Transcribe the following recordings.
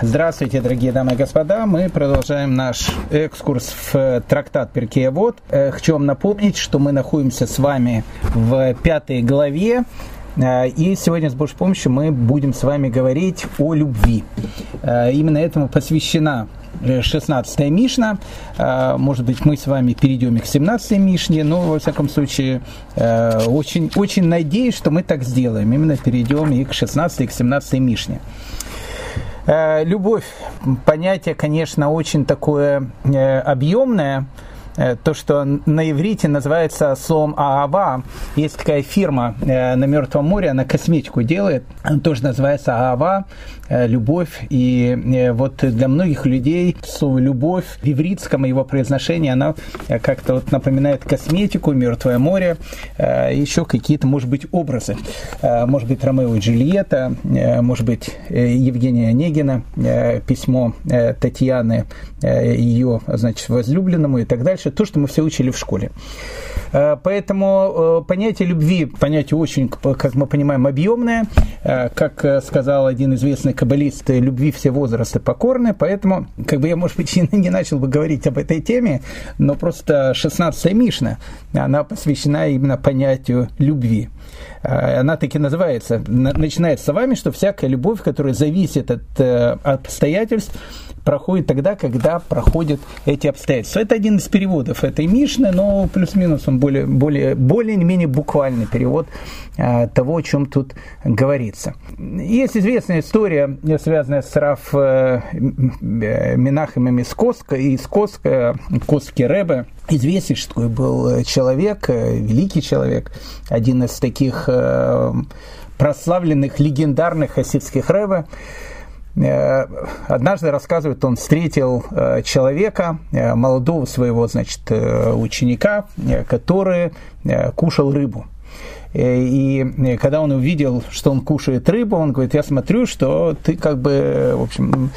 Здравствуйте, дорогие дамы и господа. Мы продолжаем наш экскурс в трактат Перкея Вот. Э, хочу вам напомнить, что мы находимся с вами в пятой главе. Э, и сегодня с Божьей помощью мы будем с вами говорить о любви. Э, именно этому посвящена 16 Мишна. Может быть, мы с вами перейдем и к 17 Мишне, но, во всяком случае, очень, очень надеюсь, что мы так сделаем. Именно перейдем и к 16 и к 17 Мишне. Э, любовь, понятие, конечно, очень такое э, объемное, то, что на иврите называется словом Аава. Есть такая фирма э, на Мертвом море, она косметику делает, она тоже называется Аава, э, любовь. И вот для многих людей слово любовь в ивритском его произношении, она как-то вот напоминает косметику, Мертвое море, еще какие-то, может быть, образы. Может быть, Ромео и Джульетта, может быть, Евгения Онегина, письмо Татьяны ее, значит, возлюбленному и так дальше дальше то, что мы все учили в школе. Э, поэтому э, понятие любви, понятие очень, как мы понимаем, объемное. Э, как сказал один известный каббалист, любви все возрасты покорны. Поэтому, как бы я, может быть, не начал бы говорить об этой теме, но просто 16-я Мишна, она посвящена именно понятию любви. Она таки называется, начинает словами, что всякая любовь, которая зависит от обстоятельств, проходит тогда, когда проходят эти обстоятельства. Это один из переводов этой Мишны, но плюс-минус он более, более, более-менее буквальный перевод а, того, о чем тут говорится. Есть известная история, связанная с Раф э, Минахемом из Коска, из Коска, Коски Рэбе, известнейший такой был человек, э, великий человек, один из таких э, прославленных, легендарных хасидских рэбе. Э, однажды, рассказывает, он встретил э, человека, э, молодого своего, значит, ученика, который кушал рыбу. И когда он увидел, что он кушает рыбу, он говорит, я смотрю, что ты как бы, в общем,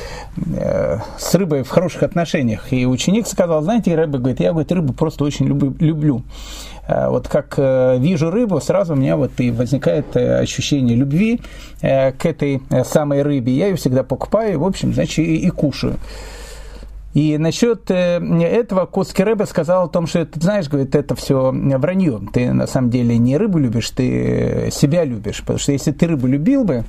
с рыбой в хороших отношениях. И ученик сказал, знаете, рыба, говорит, я говорит, рыбу просто очень люблю. Э, вот как э, вижу рыбу, сразу у меня вот и возникает э, ощущение любви к этой самой рыбе. Я ее всегда покупаю, в общем, значит, и, и кушаю. И насчет этого Коски Рэбе сказал о том, что ты знаешь, говорит, это все вранье. Ты на самом деле не рыбу любишь, ты себя любишь. Потому что если ты рыбу любил бы,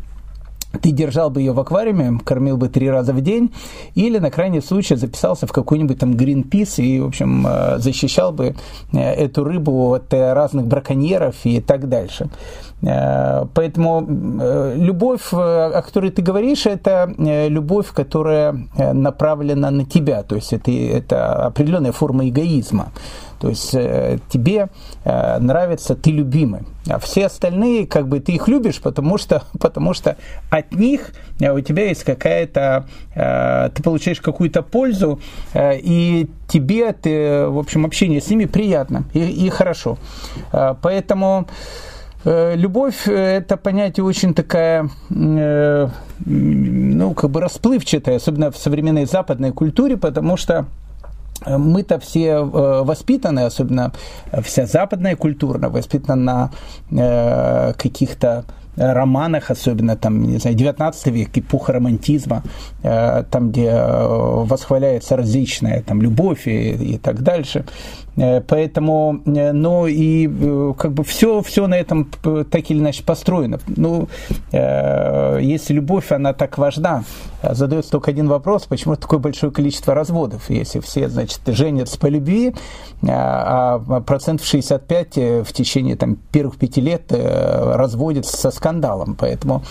ты держал бы ее в аквариуме, кормил бы три раза в день, или на крайний случай записался в какой-нибудь там Greenpeace и, в общем, э, защищал бы э, эту рыбу от э, разных браконьеров и так дальше. Поэтому любовь, о которой ты говоришь, это любовь, которая направлена на тебя, то есть это, это определенная форма эгоизма. То есть э, тебе э, нравится, ты любимый. А все остальные, как бы ты их любишь, потому что, потому что от них э, у тебя есть какая-то, ты получаешь какую-то пользу, и тебе, ты, в общем, общение с ними приятно и, и хорошо. Поэтому Любовь – это понятие очень такая, ну, как бы расплывчатая, особенно в современной западной культуре, потому что мы-то все э, воспитаны, особенно вся западная культура воспитана на э, каких-то романах, особенно там, не знаю, 19 век, эпоха романтизма, э, там, где восхваляется различная там любовь и, и так дальше. Поэтому, ну и как бы все, все на этом так или иначе построено. Ну, если любовь, она так важна, задается только один вопрос, почему такое большое количество разводов, если все, значит, женятся по любви, а, а процентов 65 э, в течение там, первых пяти лет э, разводятся со скандалом, поэтому,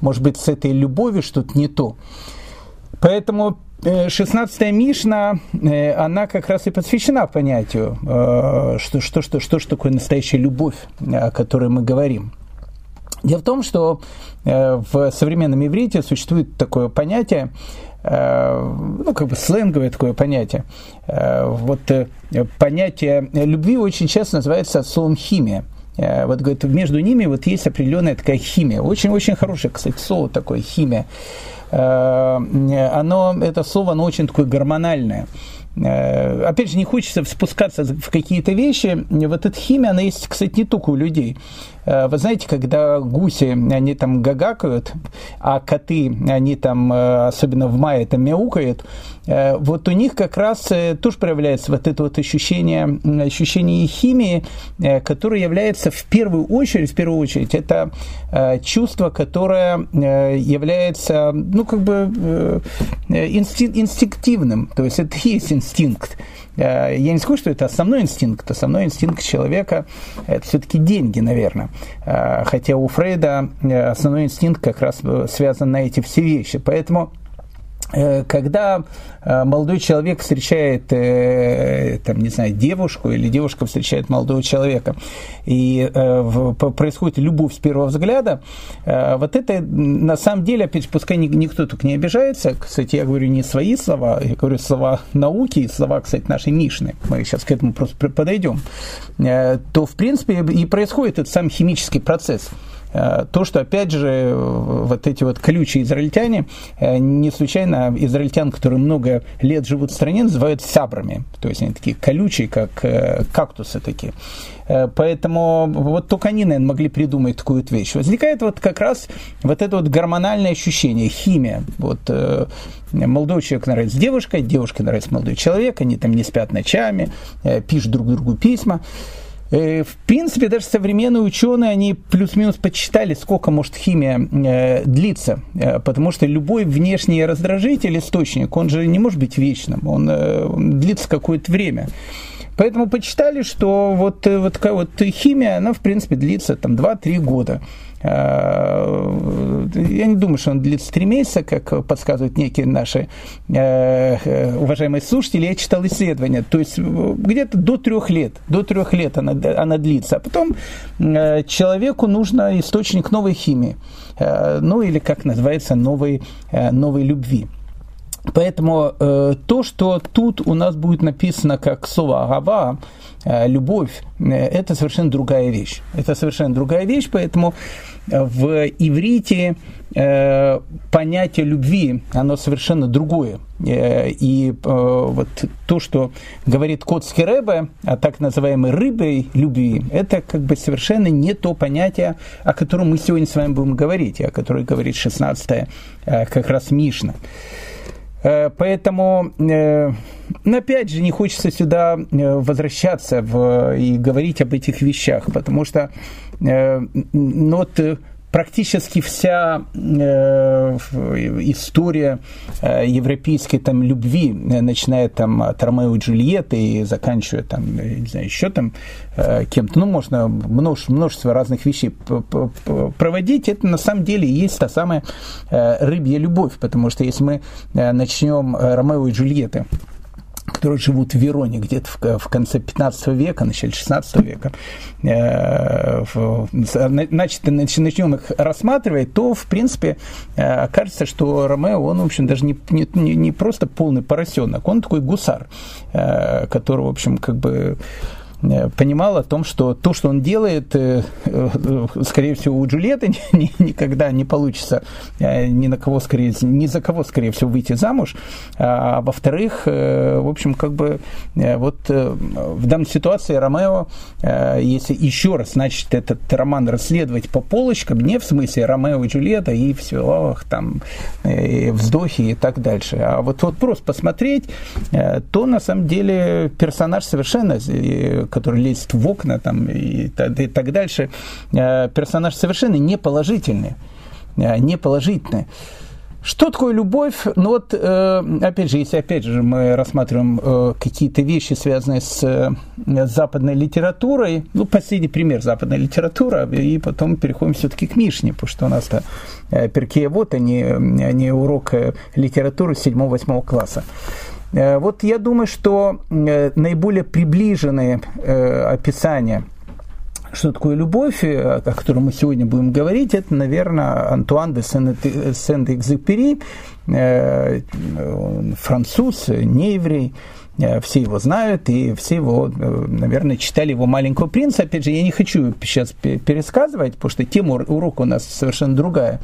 может быть, с этой любовью что-то не то. Поэтому 16-я э, Мишна, она как раз и посвящена понятию, что, что, что, что, что такое настоящая любовь, о которой мы говорим. Дело в том, что э, в современном иврите существует такое понятие, э, ну, как бы сленговое такое понятие. Э, вот понятие любви очень часто называется словом химия. Вот говорит, между ними вот есть определенная такая химия. Очень-очень хорошая, кстати, слово такое химия. оно, это слово, оно очень такое гормональное. Опять же, не хочется спускаться в какие-то вещи. Вот эта химия, она есть, кстати, не только у людей. Э, вы знаете, когда гуси, они там гагакают, а коты, они там, э, особенно в мае, там мяукают, э, вот у них как раз тоже проявляется вот это вот ощущение, ощущение химии, которое является в первую очередь, в первую очередь, это чувство, которое является, ну, как бы инстинктивным, то есть это есть инстинкт. Э, я не скажу, что это основной инстинкт. Основной инстинкт человека – это все-таки деньги, наверное. Э, хотя у Фрейда э, основной инстинкт как раз связан на эти все вещи. Поэтому когда э, молодой человек встречает, э, там, не знаю, девушку, или девушка встречает молодого человека, и происходит любовь с первого взгляда, вот это на самом деле, опять пускай никто тут не обижается, кстати, я говорю не свои слова, я говорю слова науки слова, кстати, нашей Мишны, мы сейчас к этому просто подойдем, то, в принципе, и происходит этот сам химический процесс – Э, то, что, опять же, вот эти вот колючие израильтяне, э, не случайно израильтян, которые много лет живут в стране, называют сябрами. То есть они такие колючие, как э, кактусы такие. Поэтому вот только они, наверное, могли придумать такую вещь. Возникает вот как раз вот это вот гормональное ощущение, химия. Вот молодой человек нравится девушка, девушка нравится молодой человек, они там не спят ночами, пишут друг другу письма. Э, в принципе, даже современные ученые, они плюс-минус подсчитали, сколько может химия э, длиться, э, потому что любой внешний раздражитель, источник, он же не может быть вечным, он, он длится какое-то время. Поэтому почитали, что вот, вот такая вот химия, она, в принципе, длится там 2-3 года. Э, я не думаю, что он длится три месяца, как подсказывают некие наши э, уважаемые слушатели. Я читал исследования. То есть где-то до трех лет. До трех лет она, она длится. А потом э, человеку нужно источник новой химии. Ну или, как называется, новой, новой любви. Поэтому э, то, что тут у нас будет написано как слово «агава», э, любовь, э, это совершенно другая вещь. Это совершенно другая вещь, поэтому в иврите э, понятие любви, оно совершенно другое. Э, и э, вот то, что говорит Котский Рэбе о так называемой рыбой любви, это как бы совершенно не то понятие, о котором мы сегодня с вами будем говорить, о котором говорит 16 э, как раз Мишна. Э, поэтому, э, опять же, не хочется сюда э, возвращаться в, и говорить об этих вещах, потому что ну, вот, практически вся э, история э, европейской там любви, начиная там от Ромео и Джульетты и заканчивая там, не знаю, еще там э, кем-то, ну, можно множество, множество разных вещей проводить, это на самом деле есть та самая э, рыбья любовь, потому что если мы э, начнем э, Ромео и Джульетты, которые живут в Вероне где-то в, в конце 15 века, начале 16 века, э, значит, начнем их рассматривать, то, в принципе, э, окажется, что Ромео, он, в общем, даже не, не, не просто полный поросенок, он такой гусар, э, который, в общем, как бы Э, понимал о том, что то, что он делает, э, э, скорее всего, у Джульетты никогда не получится ни на кого, скорее, ни за кого, скорее всего, выйти замуж. А во-вторых, в общем, как бы вот в данной ситуации Ромео, если еще раз, значит, этот роман расследовать по полочкам, не в смысле Ромео и Джульетта и все, ох, там, и вздохи и так дальше, а вот, вот просто посмотреть, то на самом деле персонаж совершенно который лезет в окна там, и, и так дальше, э, персонаж совершенно не положительный. Э, не положительный. Что такое любовь? Ну вот, э, опять же, если опять же мы рассматриваем какие-то вещи, связанные с западной литературой, ну, последний пример западной литературы, и потом переходим все-таки к Мишне, потому что у нас-то Перкея вот, а не, не урок литературы 7-8 класса. Э, вот я думаю, что э, наиболее приближенные э, описания что такое любовь, о которой мы сегодня будем говорить, это, наверное, Антуан де Сент-Экзюпери, француз, не еврей, все его знают, и все его, наверное, читали его «Маленького принца». Опять же, я не хочу сейчас пересказывать, потому что тема урока у нас совершенно другая.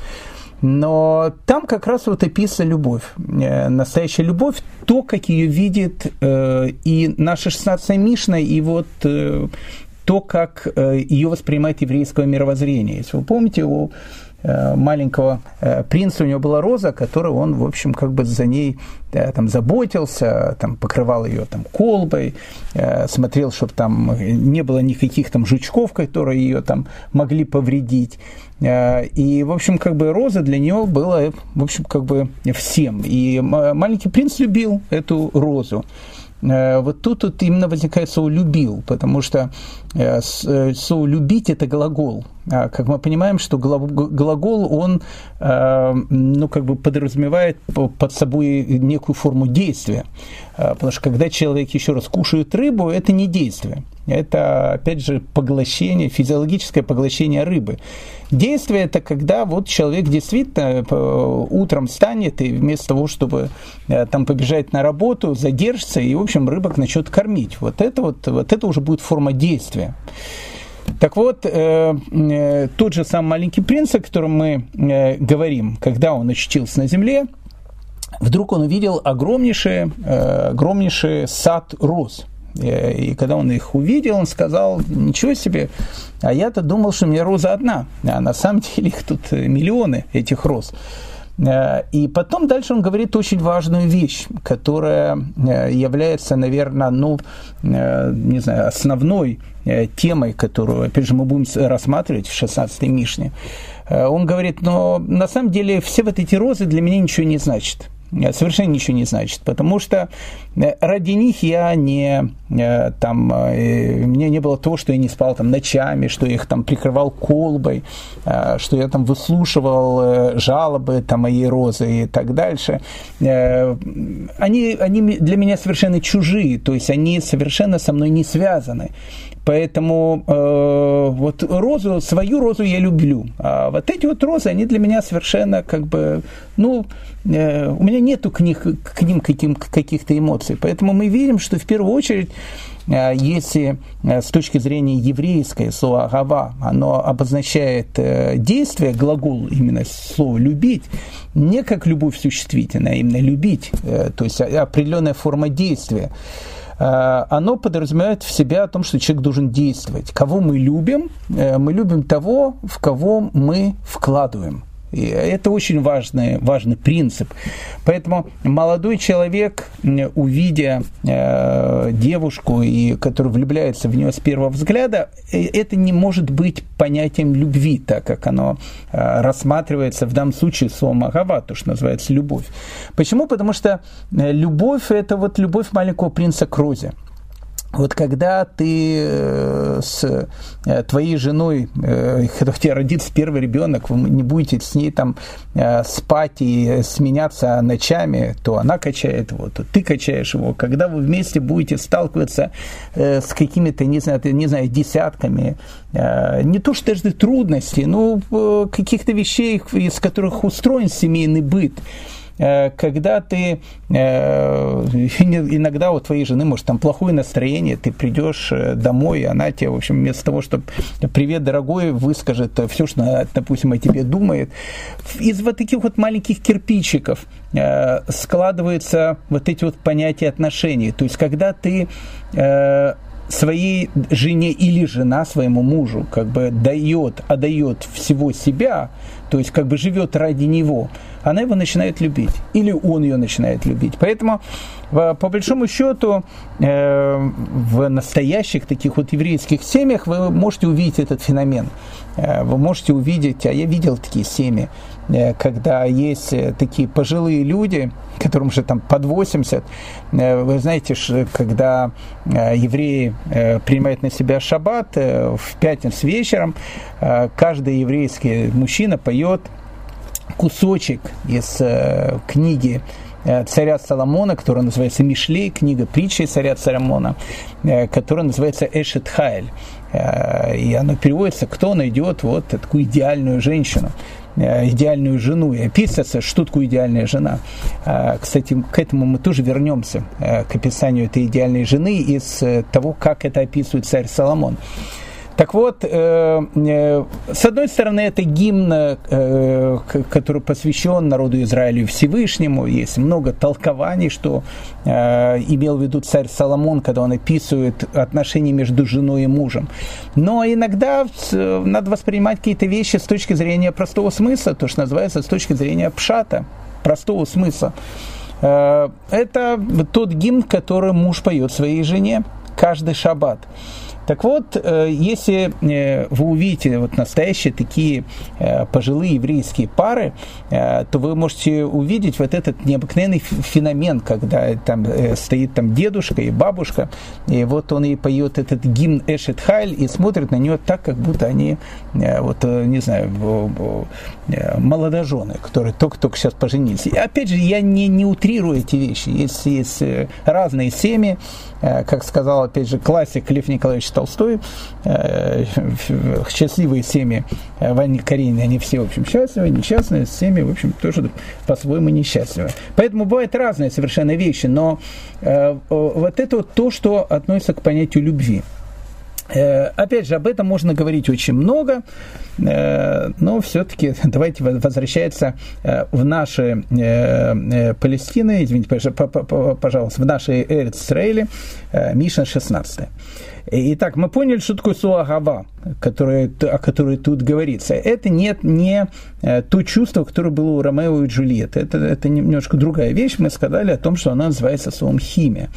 Но там как раз вот описана любовь, настоящая любовь, то, как ее видит и наша 16 Мишна, и вот то, как ее воспринимает еврейское мировоззрение. Если вы помните, у Э, маленького э, принца, у него была роза, которую он, в общем, как бы за ней да, там, заботился, там, покрывал ее там, колбой, э, смотрел, чтобы там не было никаких там жучков, которые ее там могли повредить. И, в общем, как бы роза для него была, в общем, как бы всем. И маленький принц любил эту розу. Э, вот тут вот именно возникает слово «любил», потому что э, э, слово «любить» – это глагол. А как мы понимаем, что глагол, он ну, как бы подразумевает под собой некую форму действия. Потому что когда человек еще раз кушает рыбу, это не действие. Это, опять же, поглощение, физиологическое поглощение рыбы. Действие – это когда вот человек действительно утром встанет и вместо того, чтобы там побежать на работу, задержится и, в общем, рыбок начнет кормить. Вот это, вот, вот это уже будет форма действия. Так вот, э, э, тот же самый маленький принц, о котором мы э, говорим, когда он очутился на земле, вдруг он увидел огромнейший, э, огромнейший сад роз. Э, и когда он их увидел, он сказал, ничего себе, а я-то думал, что у меня роза одна, а на самом деле их тут миллионы, этих роз. Э, и потом дальше он говорит очень важную вещь, которая э, является, наверное, ну, э, не знаю, основной темой, которую, опять же, мы будем рассматривать в 16-й Мишне. Он говорит, но на самом деле все вот эти розы для меня ничего не значат совершенно ничего не значит, потому что э, ради них я не э, там, э, мне не было того, что я не спал там ночами, что я их там прикрывал колбой, что я там выслушивал жалобы там моей розы и так дальше. Они, они для меня совершенно чужие, то есть они совершенно со мной не связаны. Поэтому э, вот розу, свою розу я люблю. А вот эти вот розы, они для меня совершенно как бы, ну, э, у меня нету к, к ним каким, каких-то эмоций. Поэтому мы видим, что в первую очередь э, если э, с точки зрения еврейской слово «агава», оно обозначает э, действие, глагол именно слово «любить», не как любовь существительная, а именно «любить», то есть определенная форма действия. Э, оно подразумевает в себя о том, что человек должен действовать. Кого мы любим? Э, мы любим того, в кого мы вкладываем. И это очень важный, важный принцип. Поэтому молодой человек, увидя э, девушку, и, которая влюбляется в нее с первого взгляда, э, это не может быть понятием любви, так как оно э, рассматривается в данном случае словом агава, то, что называется любовь. Почему? Потому что э, любовь – это вот любовь маленького принца к розе вот когда ты э, с э, твоей женой, э, когда у тебя родится первый ребенок, вы не будете с ней там спать и сменяться ночами, то она качает его, то ты качаешь его. Когда вы вместе будете сталкиваться с какими-то, не знаю, не знаю, десятками, не то что даже трудностей, но каких-то вещей, из которых устроен семейный быт, когда ты э, иногда у твоей жены может там плохое настроение, ты придешь э, домой, и она тебе, в общем, вместо того, чтобы привет, дорогой, выскажет все, что допустим, о тебе думает, из вот таких вот маленьких кирпичиков складываются вот эти вот понятия отношений. То есть, когда ты своей жене или жена своему мужу как бы дает, отдает всего себя, то есть как бы живет ради него, она его начинает любить. Или он ее начинает любить. Поэтому, по большому счету, э, в настоящих таких вот еврейских семьях вы можете увидеть этот феномен. Э, вы можете увидеть, а я видел такие семьи, э, когда есть такие пожилые люди, которым уже там под 80, вы знаете, когда евреи принимают на себя шаббат, в пятницу вечером каждый еврейский мужчина поет кусочек из э, книги э, царя Соломона, которая называется Мишлей, книга притчи царя Соломона, э, которая называется Эшет Хайль. И оно переводится, кто найдет вот такую идеальную женщину идеальную жену и описывается, что такое идеальная жена. Кстати, к этому мы тоже вернемся, к описанию этой идеальной жены из того, как это описывает царь Соломон. Так вот, э, э, с одной стороны, это гимн, э, который посвящен народу Израилю Всевышнему. Есть много толкований, что имел в виду царь Соломон, когда он описывает отношения между женой и мужем. Но иногда надо воспринимать какие-то вещи с точки зрения простого смысла, то, что называется с точки зрения пшата, простого смысла. Это тот гимн, который муж поет своей жене каждый шаббат. Так вот, э, если э, вы увидите вот настоящие такие э, пожилые еврейские пары, то вы можете увидеть вот этот необыкновенный феномен, когда там стоит там дедушка и бабушка, и вот он и поет этот гимн Эшет Хайль и смотрит на нее так, как будто они, вот, не знаю, молодожены, которые только-только сейчас поженились. И опять же, я не, не утрирую эти вещи. Есть, есть разные семьи, как сказал, опять же, классик Лев Николаевич Толстой, э, счастливые семьи э, в Анне они все, в общем, счастливы, несчастные семьи, в общем, тоже по-своему несчастливы. Поэтому бывают разные совершенно вещи, но э, вот это вот то, что относится к понятию любви. Опять же, об этом можно говорить очень много, но все-таки давайте возвращаться в наши Палестины, извините, пожалуйста, в наши Эрцисраиле, Миша 16. Итак, мы поняли, что такое суагава, которое, о которой тут говорится. Это нет не э, то чувство, которое было у Ромео и Джульетты. Это, это немножко другая вещь. Мы сказали о том, что она называется словом химия.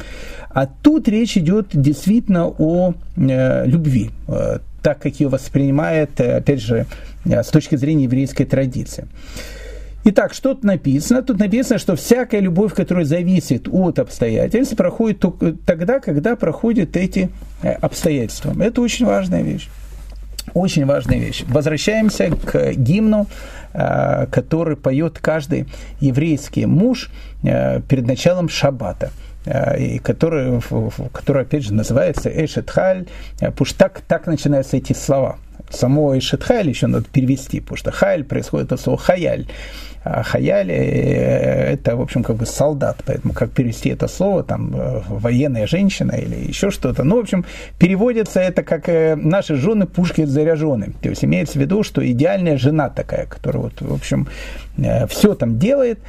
А тут речь идет действительно о э, любви, э, так как ее воспринимает, э, опять же, э, с точки зрения еврейской традиции. Итак, что тут написано? Тут написано, что всякая любовь, которая зависит от обстоятельств, проходит только тогда, когда проходят эти э, обстоятельства. Это очень важная вещь. Очень важная вещь. Возвращаемся к гимну, э, который поет каждый еврейский муж э, перед началом шаббата и который, который, опять же, называется Эшетхаль, потому что так, так начинаются эти слова. Само Эшетхаль еще надо перевести, потому что Халь происходит от слова Хаяль. А хаяли э, – это, в общем, как бы солдат, поэтому как перевести это слово, там, э, военная женщина или еще что-то. Ну, в общем, переводится это как э, наши жены пушки заряжены. То есть имеется в виду, что идеальная жена такая, которая, вот, в общем, все там делает.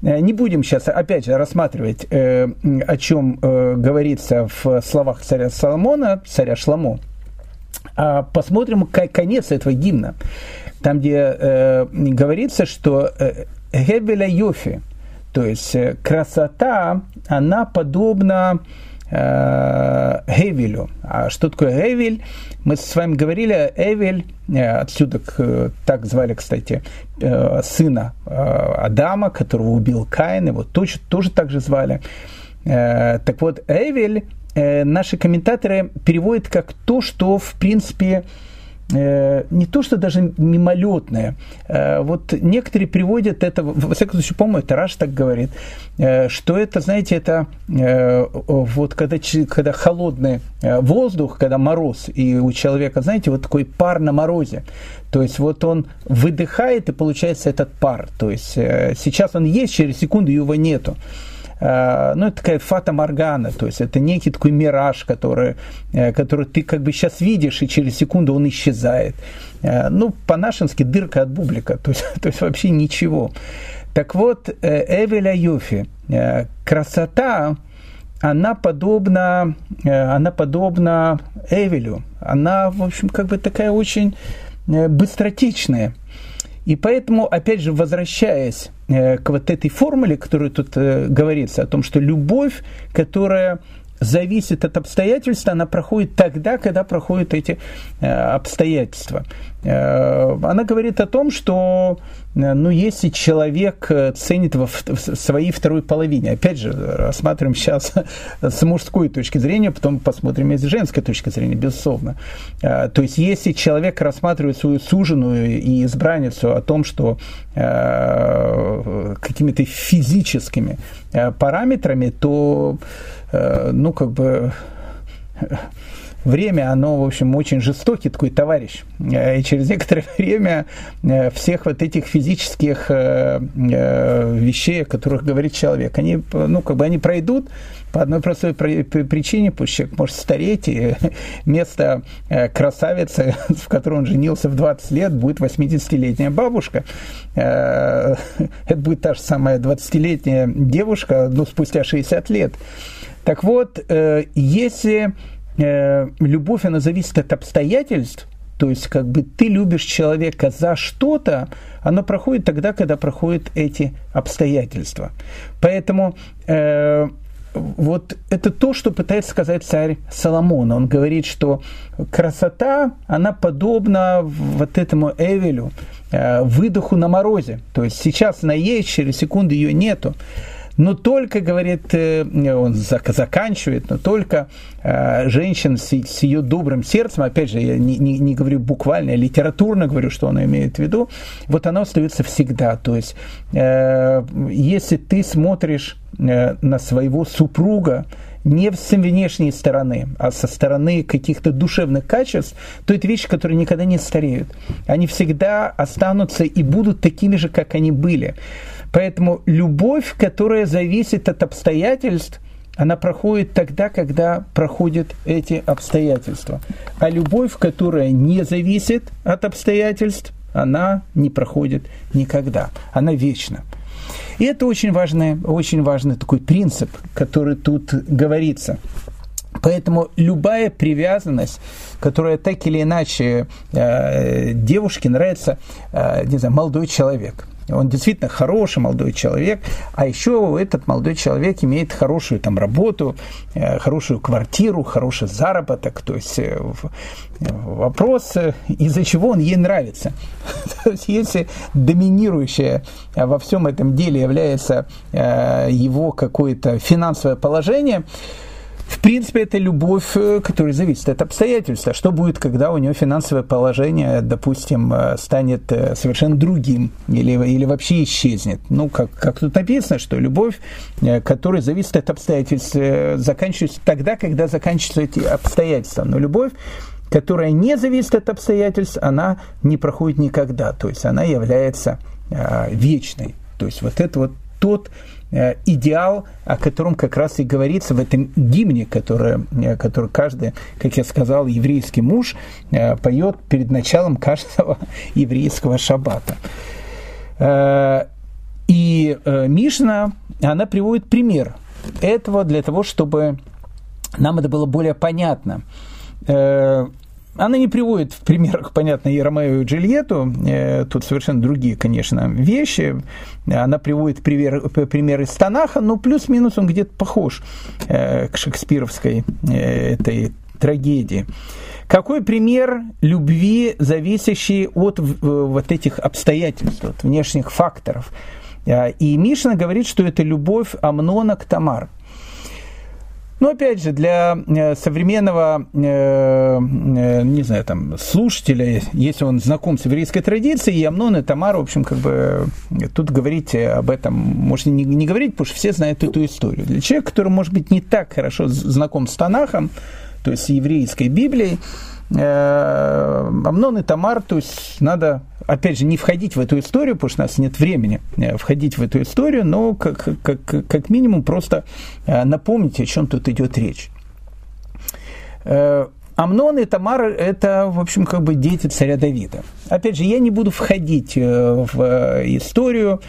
Не будем сейчас, опять же, рассматривать, о чем говорится в словах царя Соломона, царя Шламо, а посмотрим конец этого гимна там, где э, говорится, что э, Гевеля Йофи, то есть э, красота, она подобна э. А что такое Гевель? Мы с вами говорили, Эвель, э, отсюда так звали, кстати, сына Адама, которого убил Каин, его тоже, тоже так же звали. Так вот, Эвель наши комментаторы переводят как то, что, в принципе, Э, не то, что даже мимолетное. Э, вот некоторые приводят это, во всяком случае, по-моему, это Раш так говорит, э, что это, знаете, это вот когда, когда холодный воздух, когда мороз, и у человека, знаете, вот такой пар на морозе. То есть вот он выдыхает, и получается этот пар. То есть сейчас он есть, через секунду его нету. Э, ну, это такая фата моргана, то есть это некий такой мираж, который, э, который ты как бы сейчас видишь, и через секунду он исчезает. Э, ну, по-нашенски дырка от бублика, то есть, то есть вообще ничего. Так вот, Эвеля Юфи, красота, она подобна, она подобна Эвелю. Она, в общем, как бы такая очень быстротечная. И поэтому, опять же, возвращаясь э, к вот этой формуле, которая тут э, говорится, о том, что любовь, которая зависит от обстоятельств, она проходит тогда, когда проходят эти э, обстоятельства. Э, она говорит о том, что э, ну, если человек ценит во в своей второй половине, опять же, рассматриваем сейчас с мужской точки зрения, потом посмотрим и с женской точки зрения, безусловно. То есть, если человек рассматривает свою суженую и избранницу о том, что какими-то физическими параметрами, то ну, как бы время, оно, в общем, очень жестокий такой товарищ. Э, и через некоторое время э, всех вот этих физических э, вещей, о которых говорит человек, они, ну, как бы они пройдут по одной простой причине, пусть человек может стареть, и вместо красавицы, в которой он женился в 20 лет, будет 80-летняя бабушка. Это будет та же самая 20-летняя девушка, ну, спустя 60 лет. Так вот, если э, любовь, она зависит от обстоятельств, то есть как бы ты любишь человека за что-то, оно проходит тогда, когда проходят эти обстоятельства. Поэтому э, вот это то, что пытается сказать царь Соломон. Он говорит, что красота, она подобна вот этому Эвелю, э, выдоху на морозе. То есть сейчас она есть, через секунду ее нету но только, говорит, э, он заканчивает, но только э, женщин с, ее добрым сердцем, опять же, я не, не, не говорю буквально, я литературно говорю, что он имеет в виду, вот она остается всегда. То есть, э, если ты смотришь на своего супруга, не с внешней стороны, а со стороны каких-то душевных качеств, то это вещи, которые никогда не стареют. Они всегда останутся и будут такими же, как они были. Поэтому любовь, которая зависит от обстоятельств, она проходит тогда, когда проходят эти обстоятельства. А любовь, которая не зависит от обстоятельств, она не проходит никогда. Она вечна. И это очень важный, очень важный такой принцип, который тут говорится. Поэтому любая привязанность, которая так или иначе э, девушке нравится, э, не знаю, молодой человек, он действительно хороший молодой человек, а еще этот молодой человек имеет хорошую там работу, э, хорошую квартиру, хороший заработок. То есть э, вопрос, э, из-за чего он ей нравится. То есть если доминирующее во всем этом деле является его какое-то финансовое положение, в принципе, это любовь, э, которая зависит от обстоятельств. А что будет, когда у него финансовое положение, допустим, э, станет э, совершенно другим или, или вообще исчезнет? Ну, как, как тут написано, что любовь, которая зависит от обстоятельств, заканчивается тогда, когда заканчиваются эти обстоятельства. Но любовь, которая не зависит от обстоятельств, она не проходит никогда. То есть она является вечной. То есть вот это вот тот Э, идеал, о котором как раз и говорится в этом гимне, который, э, который каждый, как я сказал, еврейский муж э, поет перед началом каждого еврейского шаббата. И Мишна, она приводит пример этого для того, чтобы нам это было более понятно. Она не приводит в примерах, понятно, и Ромео и Джульетту, э, тут совершенно другие, конечно, вещи. Она приводит пример, пример из Танаха, но плюс-минус он где-то похож э, к шекспировской э, этой трагедии. Какой пример любви, зависящий от вот этих обстоятельств, от внешних факторов? И Мишна говорит, что это любовь Амнона к Тамар – но опять же, для э, современного, э, э, не знаю, там, слушателя, если он знаком с еврейской традицией, и Амнон и Тамар, в общем, как бы тут говорить об этом можно не, не говорить, потому что все знают эту историю. Для человека, который, может быть, не так хорошо знаком с Танахом, то есть с еврейской Библией, Амнон и Тамар, то есть надо, опять же, не входить в эту историю, потому что у нас нет времени э, входить в эту историю, но как, как, как минимум просто э, напомнить, о чем тут идет речь. Амнон и Тамар – это, в общем, как бы дети царя Давида. Опять же, я не буду входить в историю.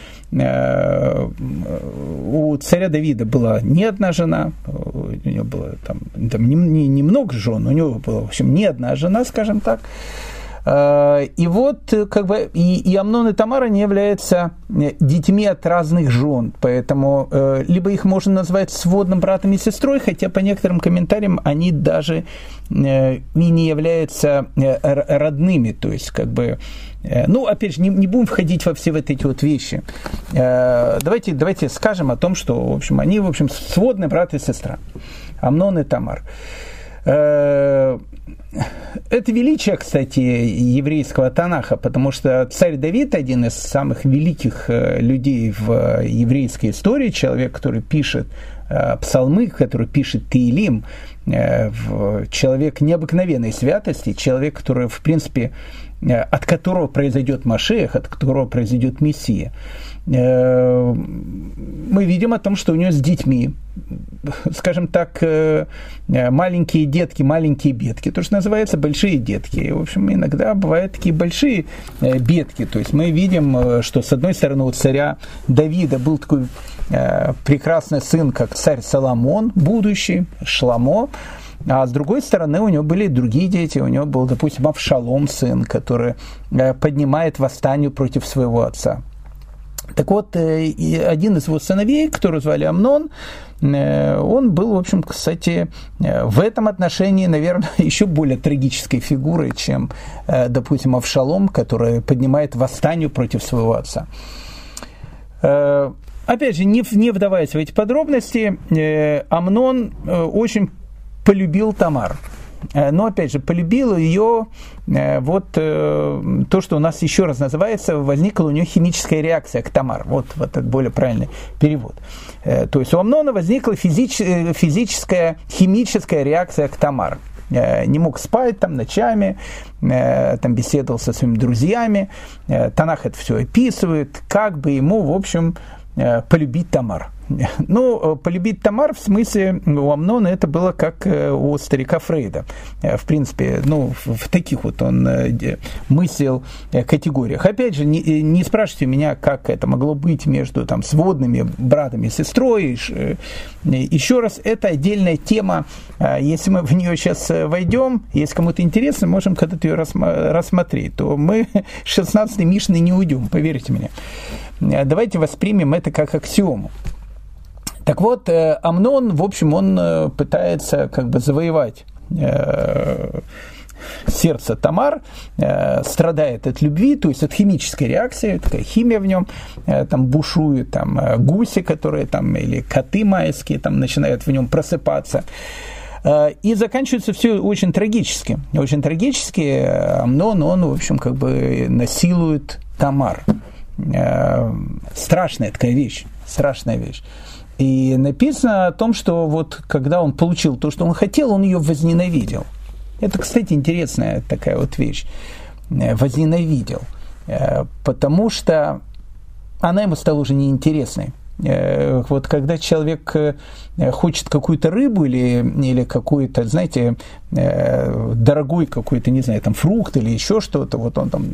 У царя Давида была не одна жена, у него было там, там не, не, не жен, у него была, в общем, не одна жена, скажем так. Э, и вот, э, как бы, и, и Амнон и Тамара не являются э, детьми от разных жен, поэтому либо их можно назвать сводным братом и сестрой, хотя по некоторым комментариям они даже и не являются родными, то есть, как бы, ну, опять же, не, не будем входить во все вот эти вот вещи. Давайте, давайте скажем о том, что, в общем, они, в общем, сводный брат и сестра. Амнон и Тамар. Это величие, кстати, еврейского Танаха, потому что царь Давид один из самых великих людей в еврейской истории, человек, который пишет псалмы, который пишет Таилим, человек необыкновенной святости, человек, который, в принципе, от которого произойдет Машех, от которого произойдет Мессия. Э, мы видим о том, что у него с детьми, скажем так, э, маленькие детки, маленькие бедки, то, что называется большие детки. В общем, иногда бывают такие большие э, бедки. То есть мы видим, что с одной стороны у царя Давида был такой прекрасный сын, как царь Соломон, будущий, Шламо, а с другой стороны, у него были другие дети. У него был, допустим, Авшалом, сын, который поднимает восстание против своего отца. Так вот, э, один из его сыновей, которого звали Амнон, э, он был, в общем, кстати, э, в этом отношении, наверное, еще более трагической фигурой, чем, допустим, Авшалом, который поднимает восстание против своего отца. Опять же, не, не вдаваясь в эти подробности, Амнон очень полюбил Тамар. Э, но, опять же, полюбил ее э, вот э, то, что у нас еще раз называется, возникла у нее химическая реакция к Тамар. Вот, вот этот более правильный перевод. То есть у Амнона возникла физич, физическая, химическая реакция к Тамар не мог спать там ночами, там беседовал со своими друзьями. Танах это все описывает, как бы ему, в общем, полюбить Тамар. Ну, полюбить Тамар в смысле у Амнона это было как э, у старика Фрейда. Э, в принципе, ну, в таких вот он э, мыслил категориях. Опять же, не, не спрашивайте меня, как это могло быть между там, сводными братом и сестрой. Еще раз, это отдельная тема. Если мы в нее сейчас войдем, если кому-то интересно, можем когда-то ее рассмотреть, то мы 16-й Мишны не уйдем, поверьте мне. Давайте воспримем это как аксиому. Так вот, э, Амнон, в общем, он э, пытается как бы завоевать э, сердце Тамар, страдает от любви, то есть от химической реакции, такая химия в нем, там бушуют там гуси, которые там, или коты майские там начинают в нем просыпаться. И заканчивается все очень трагически. Очень трагически Амнон, он, в общем, как бы насилует Тамар. Страшная такая вещь, страшная вещь. И написано о том, что вот когда он получил то, что он хотел, он ее возненавидел. Это, кстати, интересная такая вот вещь. Э, возненавидел. Э, потому что она ему стала уже неинтересной. Э, вот когда человек э, хочет какую-то рыбу или, или какую-то, знаете, э, дорогой какой-то, не знаю, там фрукт или еще что-то, вот он там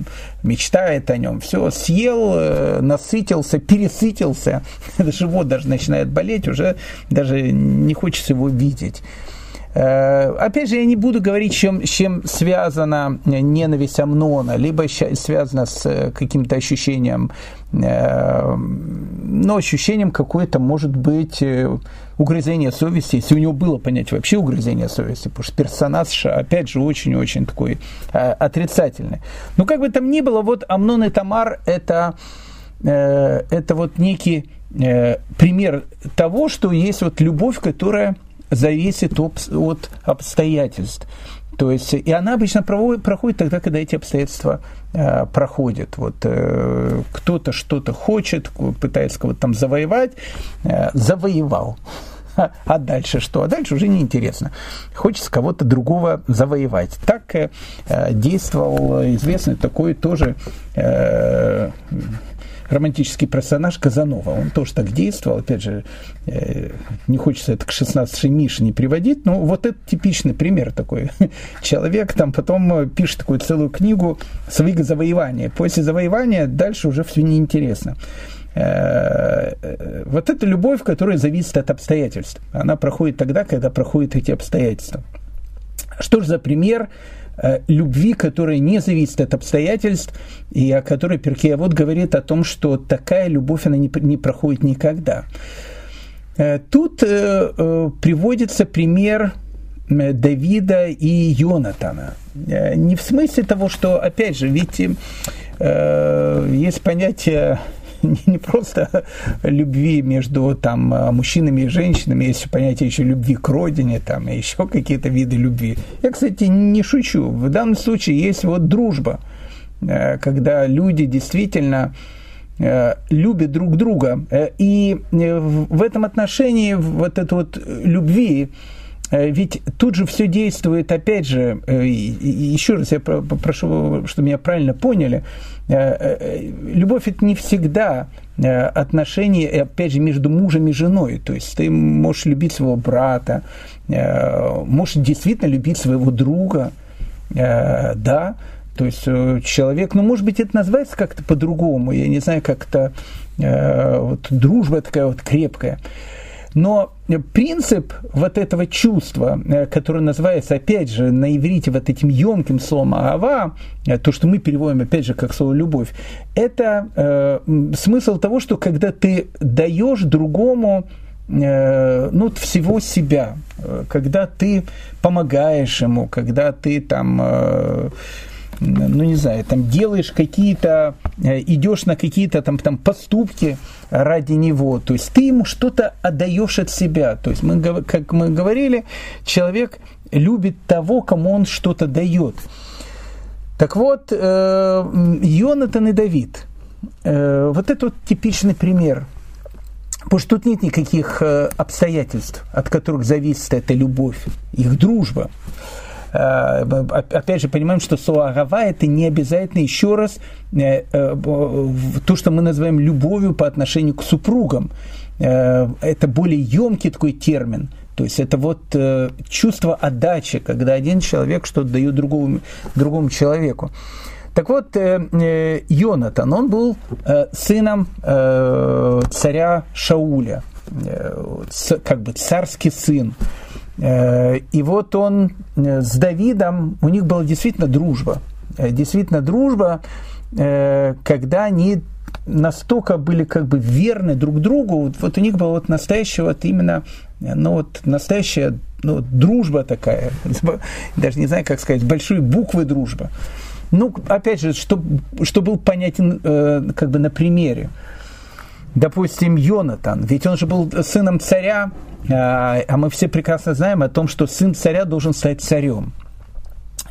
мечтает о нем, все, съел, насытился, пересытился, живот даже начинает болеть, уже даже не хочется его видеть. Опять же, я не буду говорить, чем, чем связана ненависть Амнона, либо связана с каким-то ощущением, э, ну, ощущением какое-то, может быть, угрызение совести, если у него было понятие вообще угрызение совести, потому что персонаж, опять же, очень-очень такой отрицательный. Но как бы там ни было, вот Амнон и Тамар это, это вот некий пример того, что есть вот любовь, которая зависит от обстоятельств. То есть, и она обычно проходит тогда, когда эти обстоятельства э, проходят. Вот э, кто-то что-то хочет, пытается кого-то там завоевать, э, завоевал. А дальше что? А дальше уже неинтересно. Хочется кого-то другого завоевать. Так действовал известный такой тоже романтический персонаж Казанова. Он тоже так действовал. Опять же, э, не хочется это к 16 Миши не приводить, но вот это типичный пример такой. Человек там потом э, пишет такую целую книгу своих завоевания. После завоевания дальше уже все неинтересно э, вот эта любовь, которая зависит от обстоятельств. Она проходит тогда, когда проходят эти обстоятельства. Что же за пример любви, которая не зависит от обстоятельств, и о которой Перкея вот говорит о том, что такая любовь, она не, не проходит никогда. Э, тут э, приводится пример Давида и Йонатана. Не в смысле того, что, опять же, ведь есть понятие не просто любви между там, мужчинами и женщинами, есть понятие еще любви к родине, там, и еще какие-то виды любви. Я, кстати, не шучу. В данном случае есть вот дружба, э, когда люди действительно э, любят друг друга. Э, и в этом отношении вот этой вот любви, ведь тут же все действует, опять же, еще раз я прошу, чтобы меня правильно поняли, любовь это не всегда отношения, опять же, между мужем и женой. То есть ты можешь любить своего брата, можешь действительно любить своего друга, да, то есть э, человек, ну, может быть, это называется как-то по-другому, я не знаю, как-то э, вот дружба такая вот крепкая. Но принцип вот этого чувства, э, которое называется, опять же, на иврите вот этим емким словом «ава», э, то, что мы переводим, опять же, как слово «любовь», это э, смысл того, что когда ты даешь другому э, ну, всего себя, когда ты помогаешь ему, когда ты там ну не знаю, там делаешь какие-то, э, идешь на какие-то там, там поступки ради него, то есть ты ему что-то отдаешь от себя, то есть мы, как мы говорили, человек любит того, кому он что-то дает. Так вот, э, Йонатан и Давид, э, вот это вот типичный пример – Потому что тут нет никаких обстоятельств, от которых зависит эта любовь, их дружба. Э, опять же, понимаем, что суагава это не обязательно еще раз э, э, то, что мы называем любовью по отношению к супругам. Это более емкий такой термин. То есть это вот чувство отдачи, когда один человек что-то дает другому, другому человеку. Так вот, Йонатан, он был сыном царя Шауля, как бы царский сын. Э, и вот он э, с Давидом, у них была действительно дружба. Э, действительно дружба, когда они настолько были как бы верны друг другу, вот у них была вот настоящая вот именно, ну вот настоящая ну, дружба такая, даже не знаю, как сказать, большой буквы дружба. Ну, опять же, что, что был понятен как бы на примере. Допустим, Йонатан, ведь он же был сыном царя, а, а мы все прекрасно знаем о том, что сын царя должен стать царем.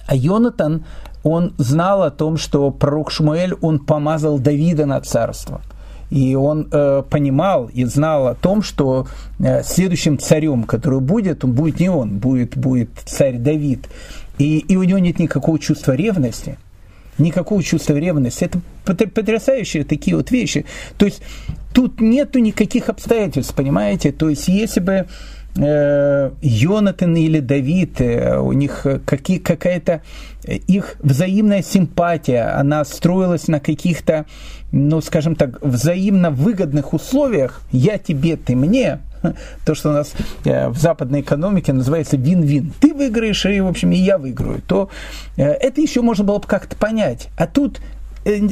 А Йонатан, он знал о том, что пророк Шмуэль, он помазал Давида на царство. И он э, понимал и знал о том, что э, следующим царем, который будет, он будет не он, будет, будет царь Давид. И, и у него нет никакого чувства ревности – никакого чувства ревности. Это потрясающие такие вот вещи. То есть тут нету никаких обстоятельств, понимаете? То есть если бы э, Йонатан или Давид, э, у них какие, какая-то их взаимная симпатия, она строилась на каких-то, ну, скажем так, взаимно выгодных условиях, я тебе, ты мне, то, что у нас э, в западной экономике называется вин-вин. Ты выиграешь, и, в общем, и я выиграю. То э, это еще можно было бы как-то понять. А тут э,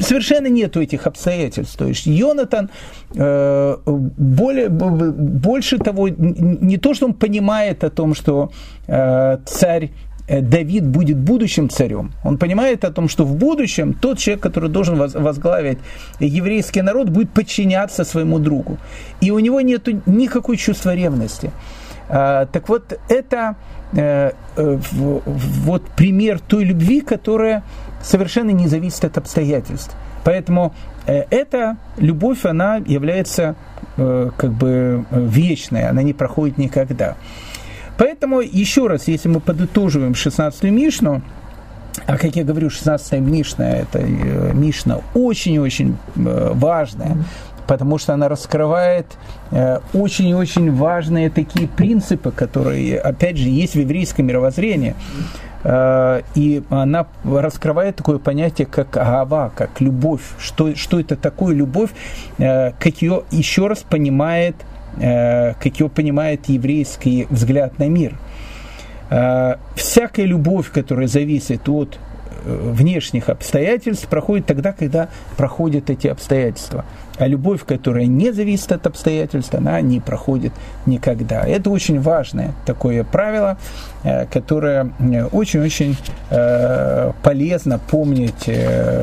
совершенно нету этих обстоятельств. То есть Йонатан более, больше того, не то, что он понимает о том, что царь Э, Давид будет будущим царем. Он понимает о том, что в будущем тот человек, который должен возглавить еврейский народ, будет подчиняться своему другу. И у него нет никакой чувства ревности. А, так вот, это э, э, вот пример той любви, которая совершенно не зависит от обстоятельств. Поэтому эта любовь, она является как бы вечной, она не проходит никогда. Поэтому, еще раз, если мы подытоживаем 16-ю Мишну, а как я говорю, 16-я Мишна, это э, Мишна очень-очень э, важная, потому что она раскрывает э, очень-очень важные такие принципы, которые, опять же, есть в еврейском мировоззрении. И она раскрывает такое понятие, как агава, как любовь. Что, что это такое любовь, как ее еще раз понимает Э, как его понимает еврейский взгляд на мир. Э, всякая любовь, которая зависит от э, внешних обстоятельств, проходит тогда, когда проходят эти обстоятельства. А любовь, которая не зависит от обстоятельств, она не проходит никогда. Это очень важное такое правило, которое очень-очень полезно помнить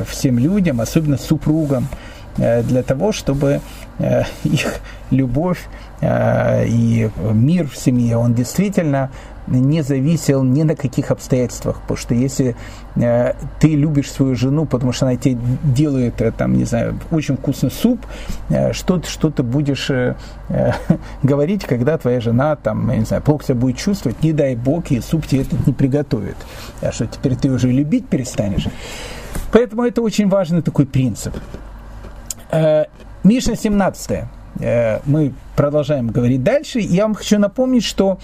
всем людям, особенно супругам, для того, чтобы их любовь и мир в семье, он действительно не зависел ни на каких обстоятельствах, потому что если э, ты любишь свою жену, потому что она тебе делает, э, там, не знаю, очень вкусный суп, э, что, ты, что ты будешь э, э, говорить, когда твоя жена, там, я не знаю, плохо себя будет чувствовать, не дай бог, и суп тебе этот не приготовит, а что теперь ты уже любить перестанешь. Поэтому это очень важный такой принцип. Э, Миша 17 э, мы продолжаем говорить дальше. Я вам хочу напомнить, что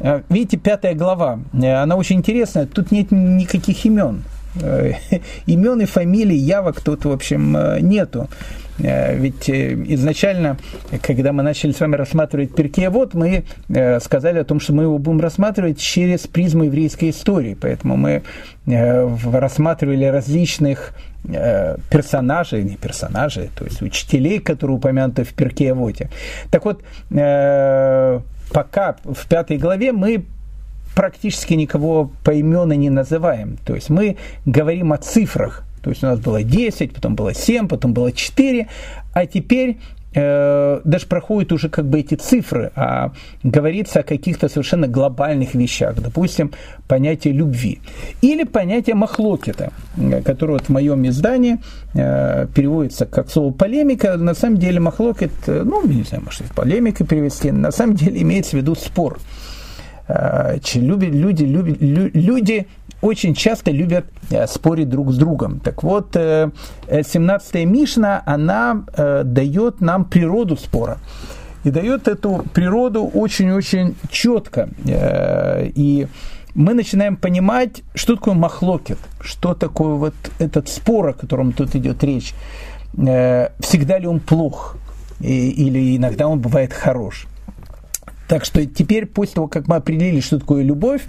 Э, видите, пятая глава, она очень интересная, тут нет никаких имен. Э, имен и фамилий, явок тут, в общем, нету. Ведь изначально, когда мы начали с вами рассматривать Перкея, вот мы сказали о том, что мы его будем рассматривать через призму еврейской истории. Поэтому мы рассматривали различных персонажей, не персонажей, то есть учителей, которые упомянуты в Перкеевоте. Так вот, пока в пятой главе мы практически никого поименно не называем. То есть мы говорим о цифрах. То есть у нас было 10, потом было 7, потом было 4, а теперь э, даже проходят уже как бы эти цифры, а говорится о каких-то совершенно глобальных вещах. Допустим, понятие любви. Или понятие махлокета, которое вот в моем издании э, переводится как слово полемика. На самом деле махлокет, э, ну, не знаю, может, полемика перевести, на самом деле имеется в виду спор. Люди, люди, люди, люди очень часто любят э, спорить друг с другом. Так вот, 17-я э, Мишна, она э, дает нам природу спора. И дает эту природу очень-очень четко. И мы начинаем понимать, что такое махлокет, что такое вот этот спор, о котором тут идет речь. Всегда ли он плох, или иногда он бывает хорош. Так что теперь, после того, как мы определили, что такое любовь,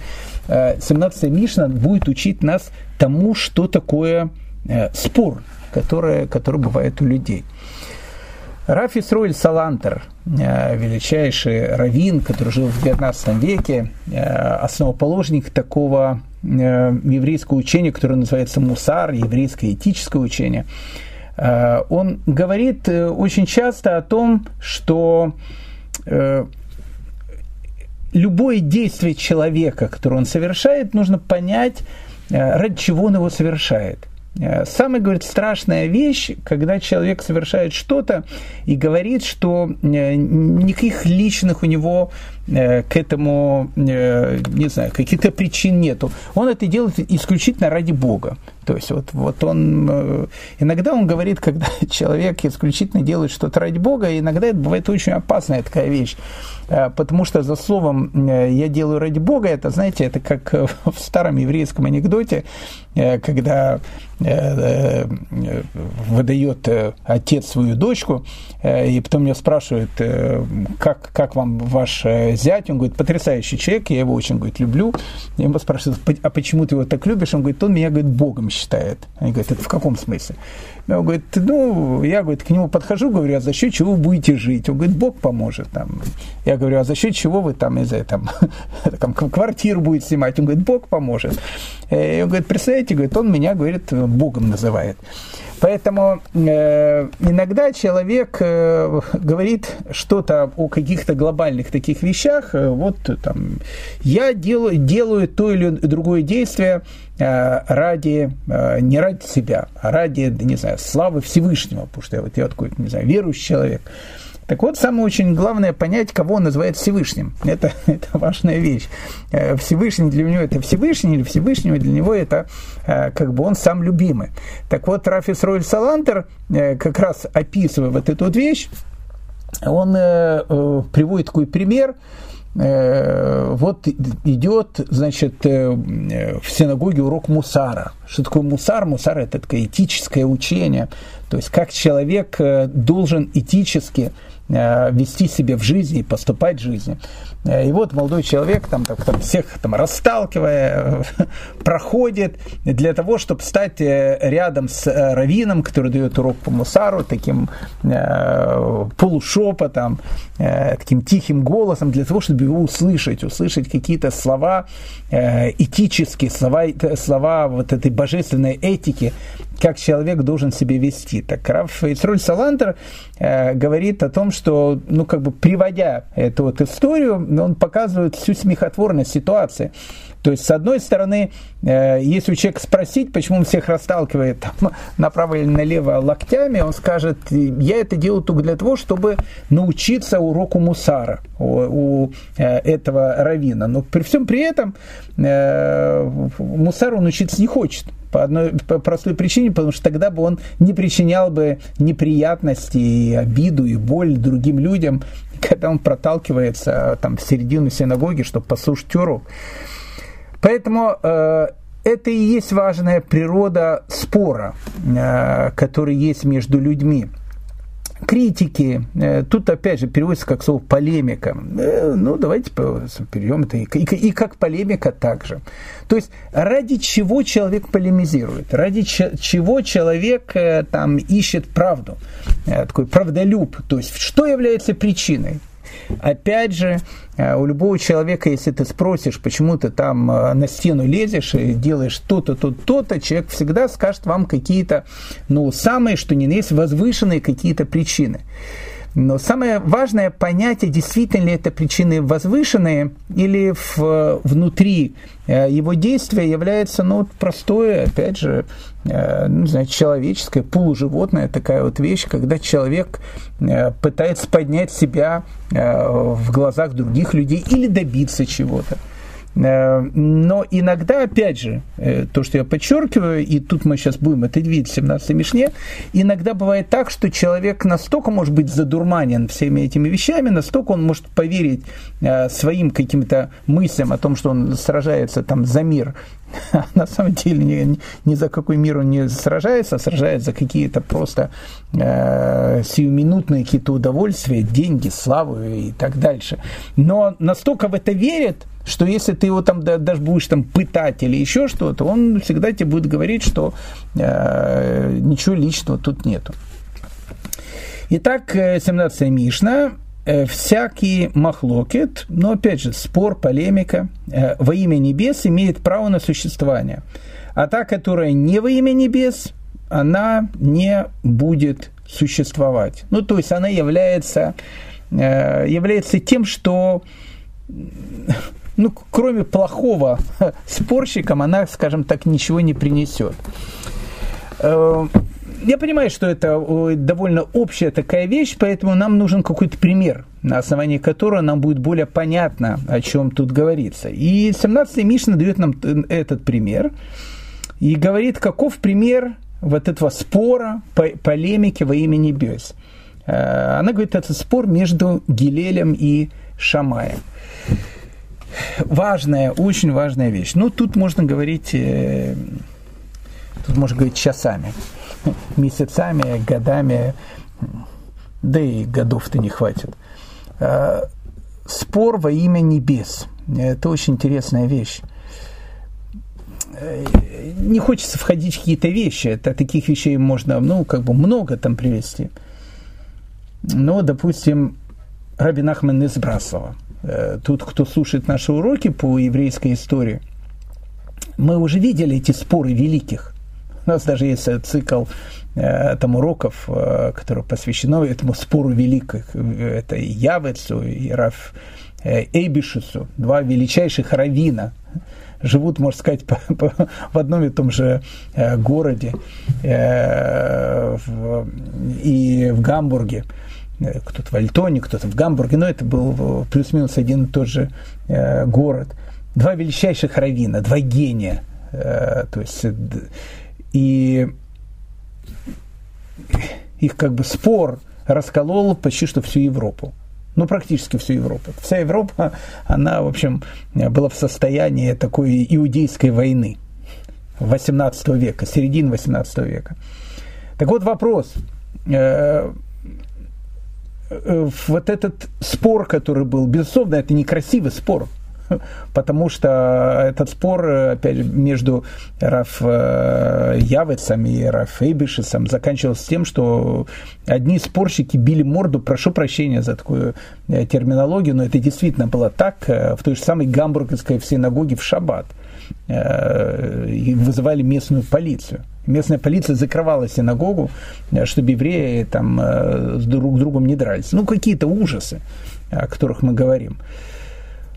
17-я э, Мишна будет учить нас тому, что такое э, спор, который, который бывает у людей. Раф Исроэль Салантер, э, величайший раввин, который жил в 19 веке, основоположник такого еврейского учения, которое называется мусар, еврейское этическое учение, он говорит очень часто о том, что любое действие человека, которое он совершает, нужно понять, э, ради чего он его совершает. Э, самая, говорит, страшная вещь, когда человек совершает что-то и говорит, что э, никаких личных у него к этому, не знаю, каких-то причин нету. Он это делает исключительно ради Бога. То есть вот, вот он, иногда он говорит, когда человек исключительно делает что-то ради Бога, иногда это бывает очень опасная такая вещь. Э, потому что за словом э, «я делаю ради Бога» это, знаете, это как в старом еврейском анекдоте, э, когда выдает отец свою дочку, и потом меня спрашивает, как, как вам ваш зять? Он говорит, потрясающий человек, я его очень, говорит, люблю. Я его спрашиваю, а почему ты его так любишь? Он говорит, он меня, говорит, Богом считает. Они говорят, это в каком смысле? Он говорит, ну, я, говорит, к нему подхожу, говорю, а за счет чего вы будете жить? Он говорит, Бог поможет. Там. Я говорю, а за счет чего вы там, из там, там квартиру будете снимать? Он говорит, Бог поможет. И он говорит, представляете, говорит, он меня, говорит, Богом называет. Поэтому э, иногда человек э, говорит что-то о каких-то глобальных таких вещах. Э, вот там, я делаю, делаю то или другое действие э, ради, э, не ради себя, а ради, не знаю, славы Всевышнего, потому что я, вот, я такой, не знаю, верующий человек. Так вот, самое очень главное понять, кого он называет Всевышним. Это, это важная вещь. Э, Всевышний для него это Всевышний, или Всевышнего для него это э, как бы он сам любимый. Так вот, Рафис Ройль Салантер, э, как раз описывая вот эту вот вещь, он приводит такой пример, вот идет, значит, в синагоге урок мусара. Что такое мусар? Мусар – это такое этическое учение. То есть, как человек должен этически Э, вести себя в жизни и поступать в жизни. Э, и вот молодой человек, там, так, там, всех там, расталкивая, проходит для того, чтобы стать э, рядом с раввином, который дает урок по мусару, таким э, полушепотом. э, таким тихим голосом для того, чтобы его услышать, услышать какие-то слова э, этические, слова, слова вот этой божественной этики, как человек должен себя вести. Так Раф Ицроль Салантер э, говорит о том, что, ну, как бы приводя эту вот историю, он показывает всю смехотворность ситуации. То есть, с одной стороны, э, если у человека спросить, почему он всех расталкивает там, направо или налево локтями, он скажет, я это делаю только для того, чтобы научиться уроку мусара у, у э, этого равина. Но при всем при этом э, мусару он учиться не хочет. По одной по простой причине, потому что тогда бы он не причинял бы неприятности, и обиду, и боль другим людям, когда он проталкивается там, в середину синагоги, чтобы послушать урок. Поэтому э, это и есть важная природа спора, э, который есть между людьми. Критики, э, тут опять же переводится как слово полемика. Э, ну, давайте перейдем это и, и, как полемика также. То есть, ради чего человек полемизирует, ради чего человек э, там ищет правду, такой правдолюб, то есть, что является причиной. Опять же, э, у любого человека, если ты спросишь, почему ты там э, на стену лезешь и делаешь то-то, то-то, то-то, человек всегда скажет вам какие-то, ну, самые, что ни на есть, возвышенные какие-то причины. Но самое важное понятие, действительно ли это причины возвышенные или в, внутри э, его действия является ну, простое, опять же, э, ну, знаете, человеческое, полуживотное такая вот вещь, когда человек э, пытается поднять себя в глазах других людей или добиться чего-то. Э, но иногда, опять же, э, то, что я подчеркиваю, и тут мы сейчас будем это видеть в 17 Мишне, иногда бывает так, что человек настолько может быть задурманен всеми этими вещами, настолько он может поверить э, своим каким-то мыслям о том, что он сражается там за мир, а на самом деле ни, ни за какой мир он не сражается, а сражается за какие-то просто э, сиюминутные какие-то удовольствия, деньги, славу и так дальше. Но настолько в это верит, что если ты его там даже будешь там пытать или еще что-то, он всегда тебе будет говорить, что э, ничего личного тут нету. Итак, 17 Мишна. Э, всякий махлокет, но опять же, спор, полемика э, во имя небес имеет право на существование. А та, которая не во имя небес, она не будет существовать. Ну, то есть она является, э, является тем, что ну, кроме плохого спорщикам, она, скажем так, ничего не принесет. Э, я понимаю, что это довольно общая такая вещь, поэтому нам нужен какой-то пример, на основании которого нам будет более понятно, о чем тут говорится. И 17-й Мишна дает нам этот пример и говорит, каков пример вот этого спора, полемики во имя небес. Э, она говорит, это спор между Гилелем и Шамаем важная, очень важная вещь. Ну, тут можно говорить, э, тут можно говорить часами, месяцами, годами, да и годов-то не хватит. Э, спор во имя небес. Это очень интересная вещь. Э, не хочется входить в какие-то вещи. Это таких вещей можно, ну, как бы много там привести. Но, допустим, Рабин Ахман из Браслова – Э, тут, кто слушает наши уроки по еврейской истории, мы уже видели эти споры великих. У нас даже есть цикл э, там уроков, э, который посвящен этому спору великих. Это и Явецу, и Раф Эйбишусу, два величайших равина, живут, можно сказать, по, по, в одном и том же э, городе э, в, и в Гамбурге. Э, кто-то в Альтоне, кто-то в Гамбурге, но это был плюс-минус один и тот же э, город. Два величайших равина, два гения. Э, то есть, и их как бы спор расколол почти что всю Европу. Ну, практически всю Европу. Вся Европа, она, в общем, была в состоянии такой иудейской войны 18 века, середины 18 века. Так вот вопрос вот этот спор, который был, безусловно, это некрасивый спор. потому что этот спор, опять же, между Раф э, Явецом и Раф Эйбишесом заканчивался тем, что одни спорщики били морду, прошу прощения за такую э, терминологию, но это действительно было так, в той же самой гамбургской синагоге в Шаббат вызывали местную полицию. Местная полиция закрывала синагогу, чтобы евреи там друг с другом не дрались. Ну, какие-то ужасы о которых мы говорим.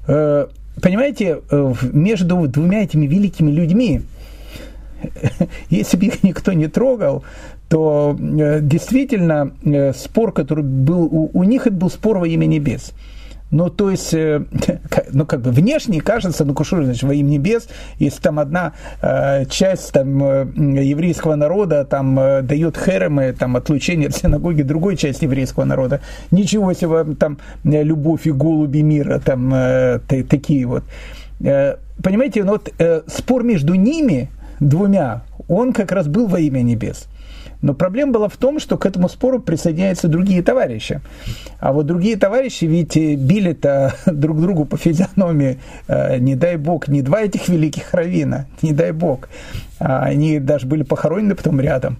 Э, понимаете, э, между двумя этими великими людьми, если бы их никто не трогал, то э, действительно спор, который был у, у них, это был спор во имя небес. Ну, то есть, э, ну, как бы внешне кажется, ну, что значит, во имя небес, если там одна э, часть там, э, еврейского народа там э, дает херемы, там, отлучение от синагоги другой части еврейского народа, ничего себе, там, любовь и голуби мира, там, э, такие вот. Э, понимаете, ну, вот э, спор между ними, двумя, он как раз был во имя небес. Но проблема была в том, что к этому спору присоединяются другие товарищи. А вот другие товарищи ведь били-то друг другу по физиономии, э, не дай бог, не два этих великих равина, не дай бог. А они даже были похоронены потом рядом.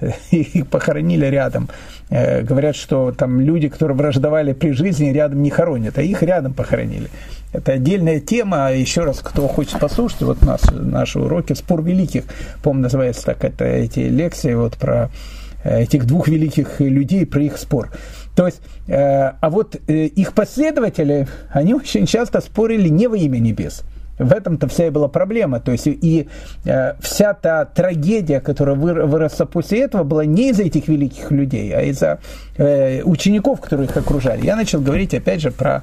Их похоронили рядом. Э, говорят, что там люди, которые враждовали при жизни, рядом не хоронят, а их рядом похоронили. Это отдельная тема. Еще раз, кто хочет послушать, вот нас, наши уроки «Спор великих», по-моему, называется так, это эти лекции вот про э, этих двух великих людей, про их спор. То есть, э, а вот их последователи, они очень часто спорили не во имя небес – в этом-то вся и была проблема. То есть и э, вся та трагедия, которая выросла после этого, была не из-за этих великих людей, а из-за э, учеников, которые их окружали. Я начал говорить опять же про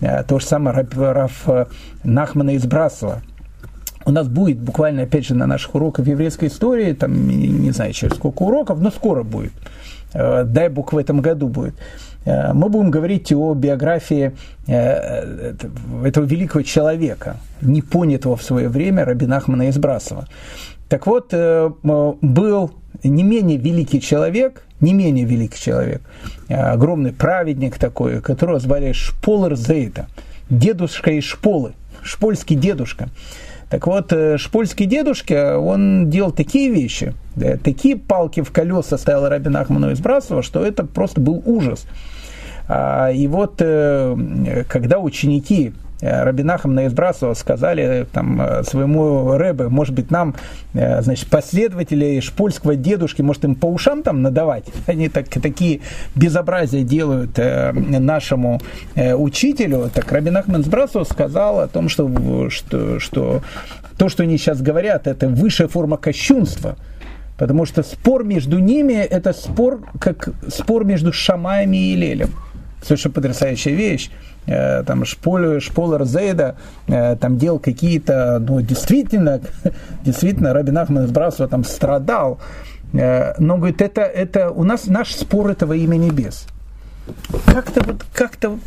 э, то же самое Раф, э, Нахмана из Брасова. У нас будет буквально, опять же, на наших уроках еврейской истории, там, не знаю, через сколько уроков, но скоро будет. Э, дай бог в этом году будет. Э, мы будем говорить о биографии э, этого великого человека, не понятого в свое время Рабина Ахмана Избрасова. Так вот, э, был не менее великий человек, не менее великий человек, огромный праведник такой, которого звали Шполер Зейта, дедушка из Шполы, шпольский дедушка. Так вот, шпольский дедушка, он делал такие вещи, такие палки в колеса ставил Рабин Ахману из Брасова, что это просто был ужас. А, и вот э, когда ученики э, Рабинахам Наизбрасова сказали там, э, своему Рэбе, может быть, нам, значит, последователи шпольского дедушки, может, им по ушам там надавать? Они так, такие безобразия делают нашему учителю. Так Рабинахам Наизбрасов сказал о том, что, что, что то, что они сейчас говорят, это высшая форма кощунства. Потому что спор между ними – это спор, как спор между Шамаями и Лелем совершенно потрясающая вещь. Э, там Шполер, Шполер Зейда э, там делал какие-то, ну, действительно, действительно, Рабин Ахман из Брасова там страдал. Э, но, говорит, это, это у нас наш спор этого имя небес. Как-то вот, как-то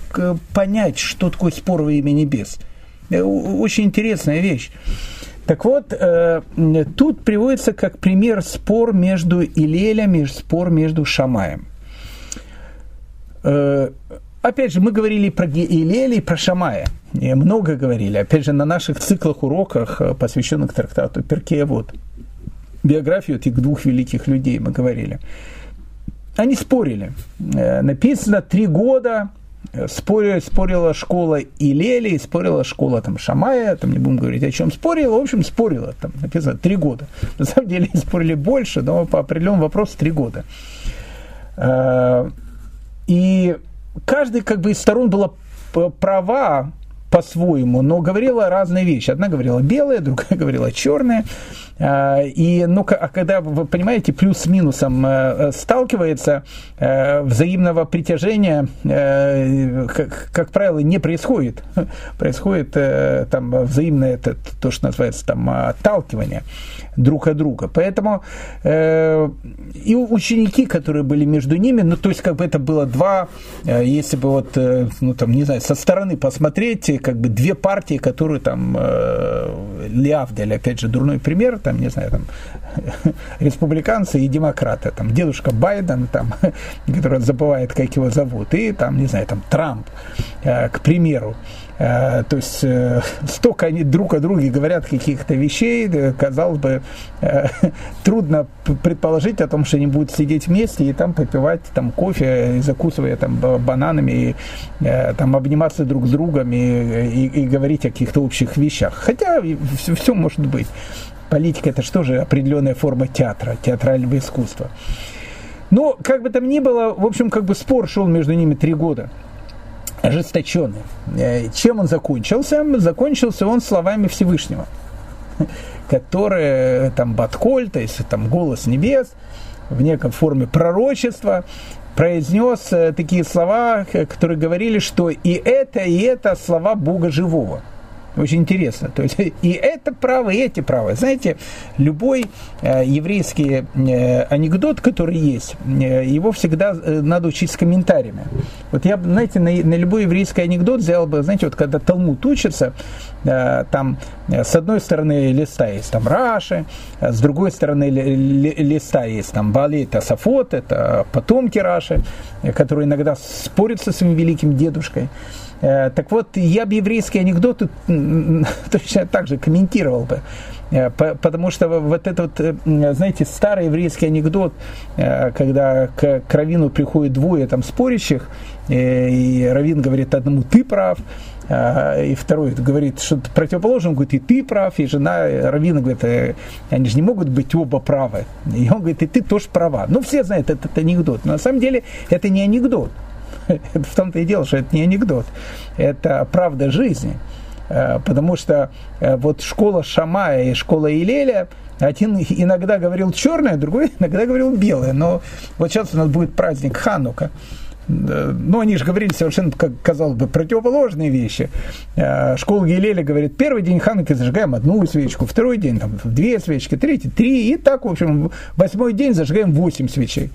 понять, что такое спор во имя небес. Очень интересная вещь. Так вот, тут приводится как пример спор между Илелями, спор между Шамаем. Э, опять же, мы говорили про Илеля и про Шамая. И много говорили. Опять же, на наших циклах уроках, э, посвященных трактату Перкея, вот, биографию этих двух великих людей мы говорили. Они спорили. Э, написано три года спорила, спорила школа Илели, спорила школа там, Шамая, там не будем говорить о чем спорила, в общем, спорила, там написано три года. На самом деле спорили больше, но по определенному вопросу три года. И каждый как бы из сторон была права по-своему, но говорила разные вещи. Одна говорила белая, другая говорила черная. А, и, ну, а когда, вы понимаете, плюс с минусом э, сталкивается, э, взаимного притяжения, э, как, как правило, не происходит. Происходит там взаимное, это, то, что называется там отталкивание друг от друга. Поэтому и ученики, которые были между ними, ну, то есть, как бы это было два, если бы вот, ну, там, не знаю, со стороны посмотреть, как бы две партии, которые там, Лиавдель, опять же, дурной пример, там, не знаю, там, республиканцы и демократы, там, дедушка Байден, там, который забывает, как его зовут, и там, не знаю, там, Трамп, э, к примеру. Э, то есть э, столько они друг о друге говорят каких-то вещей, казалось бы, трудно предположить о том, что они будут сидеть вместе и там попивать там, кофе, закусывая там, бананами, и там, обниматься друг с другом и, и, и говорить о каких-то общих вещах. Хотя все, все может быть. Политика это что же определенная форма театра, театрального искусства. Но, как бы там ни было, в общем, как бы спор шел между ними три года ожесточенный. Э, чем он закончился? Закончился он словами Всевышнего, которые э, там Батколь, то есть там голос небес, в некой форме пророчества, произнес э, такие слова, которые говорили, что и это, и это слова Бога живого. Очень интересно. То есть и это право, и эти правы. Знаете, любой э, еврейский э, анекдот, который есть, э, его всегда э, надо учить с комментариями. Вот я, знаете, на, на любой еврейский анекдот взял бы, знаете, вот когда Талмуд учится, э, там э, с одной стороны листа есть там Раши, а с другой стороны ли, ли, листа есть там Бали, это Сафот, это потомки Раши, э, которые иногда спорят со своим великим дедушкой. Э, так вот, я бы еврейские анекдоты точно так же комментировал бы. Э, потому что вот этот, э, знаете, старый еврейский анекдот, когда к, к Равину приходит двое там спорящих, и Равин говорит одному, ты прав, и второй говорит что-то противоположное, он говорит, и ты прав, и жена Равина говорит, они же не могут быть оба правы. И он говорит, и ты тоже права. Ну, все знают этот анекдот, но на самом деле это не анекдот. В том-то и дело, что это не анекдот, это правда жизни. Э, потому что э, вот школа Шамая и школа Илеля, один иногда говорил черное, другой иногда говорил белое. Но вот сейчас у нас будет праздник Ханука. Ну, они же говорили совершенно, как казалось бы, противоположные вещи. Э, школа Гелеля говорит, первый день Хануки зажигаем одну свечку, второй день там две свечки, третий три, и так, в общем, восьмой день зажигаем восемь свечей.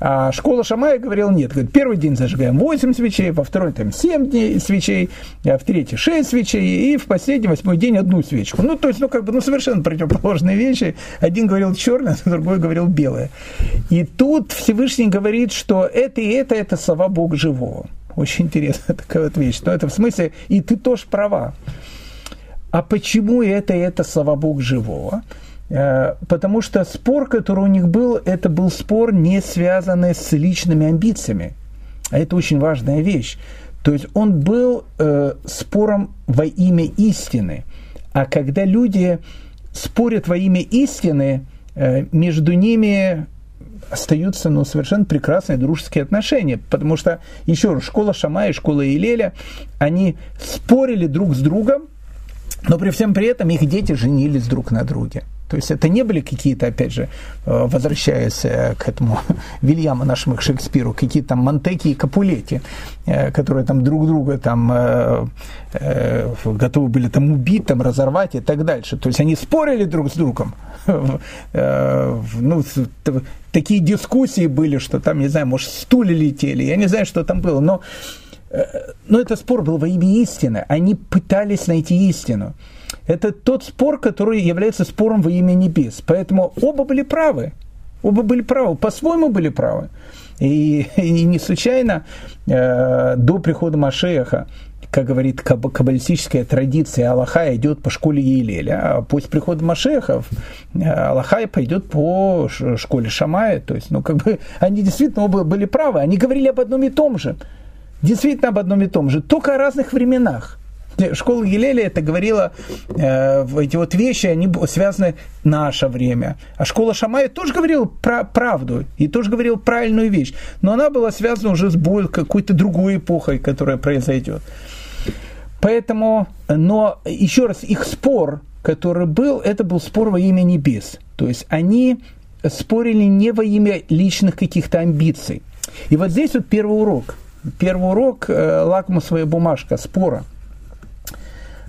А школа Шамая говорила, нет, говорит, первый день зажигаем 8 свечей, во второй там 7 дней свечей, а в третий 6 свечей, и в последний, восьмой день одну свечку. Ну, то есть, ну, как бы, ну, совершенно противоположные вещи. Один говорил черное, другой говорил белое. И тут Всевышний говорит, что это и это, это слова Бога живого. Очень интересная такая вот вещь. Но это в смысле, и ты тоже права. А почему это и это слова Бога живого? Э, потому что спор, который у них был, это был спор, не связанный с личными амбициями. А это очень важная вещь. То есть он был э, спором во имя истины. А когда люди спорят во имя истины, э, между ними остаются ну, совершенно прекрасные дружеские отношения. Потому что, еще раз, школа Шама и школа Илеля, они спорили друг с другом, но при всем при этом их дети женились друг на друге. То есть это не были какие-то, опять же, э, возвращаясь э, к этому Вильяму нашему к Шекспиру, какие-то там Монтеки и Капулети, э, которые там друг друга там готовы были там убить, там разорвать и так дальше. То есть они спорили друг с другом. Ну, такие дискуссии были, что там, не знаю, может, стулья летели, я не знаю, что там было, но, но это спор был во имя истины. Они пытались найти истину это тот спор, который является спором во имя небес. Поэтому оба были правы. Оба были правы, по-своему были правы. И, и не случайно э, до прихода Машеха, как говорит каб- каббалистическая традиция, Аллаха идет по школе Елеля, а после прихода Машеха э, Аллаха пойдет по школе Шамая. То есть, ну, как бы они действительно оба были правы. Они говорили об одном и том же. Действительно об одном и том же, только о разных временах. Школа Елеля это говорила, э, эти вот вещи, они связаны наше время. А школа Шамая тоже говорила про правду и тоже говорила правильную вещь. Но она была связана уже с боль, какой-то другой эпохой, которая произойдет. Поэтому, но еще раз, их спор, который был, это был спор во имя небес. То есть они спорили не во имя личных каких-то амбиций. И вот здесь вот первый урок. Первый урок э, лакмусовая бумажка спора –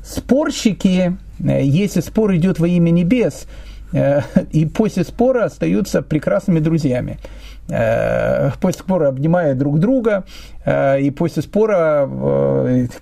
спорщики, э, если спор идет во имя небес, э, и после спора остаются прекрасными друзьями. Э, после спора обнимая друг друга, и после спора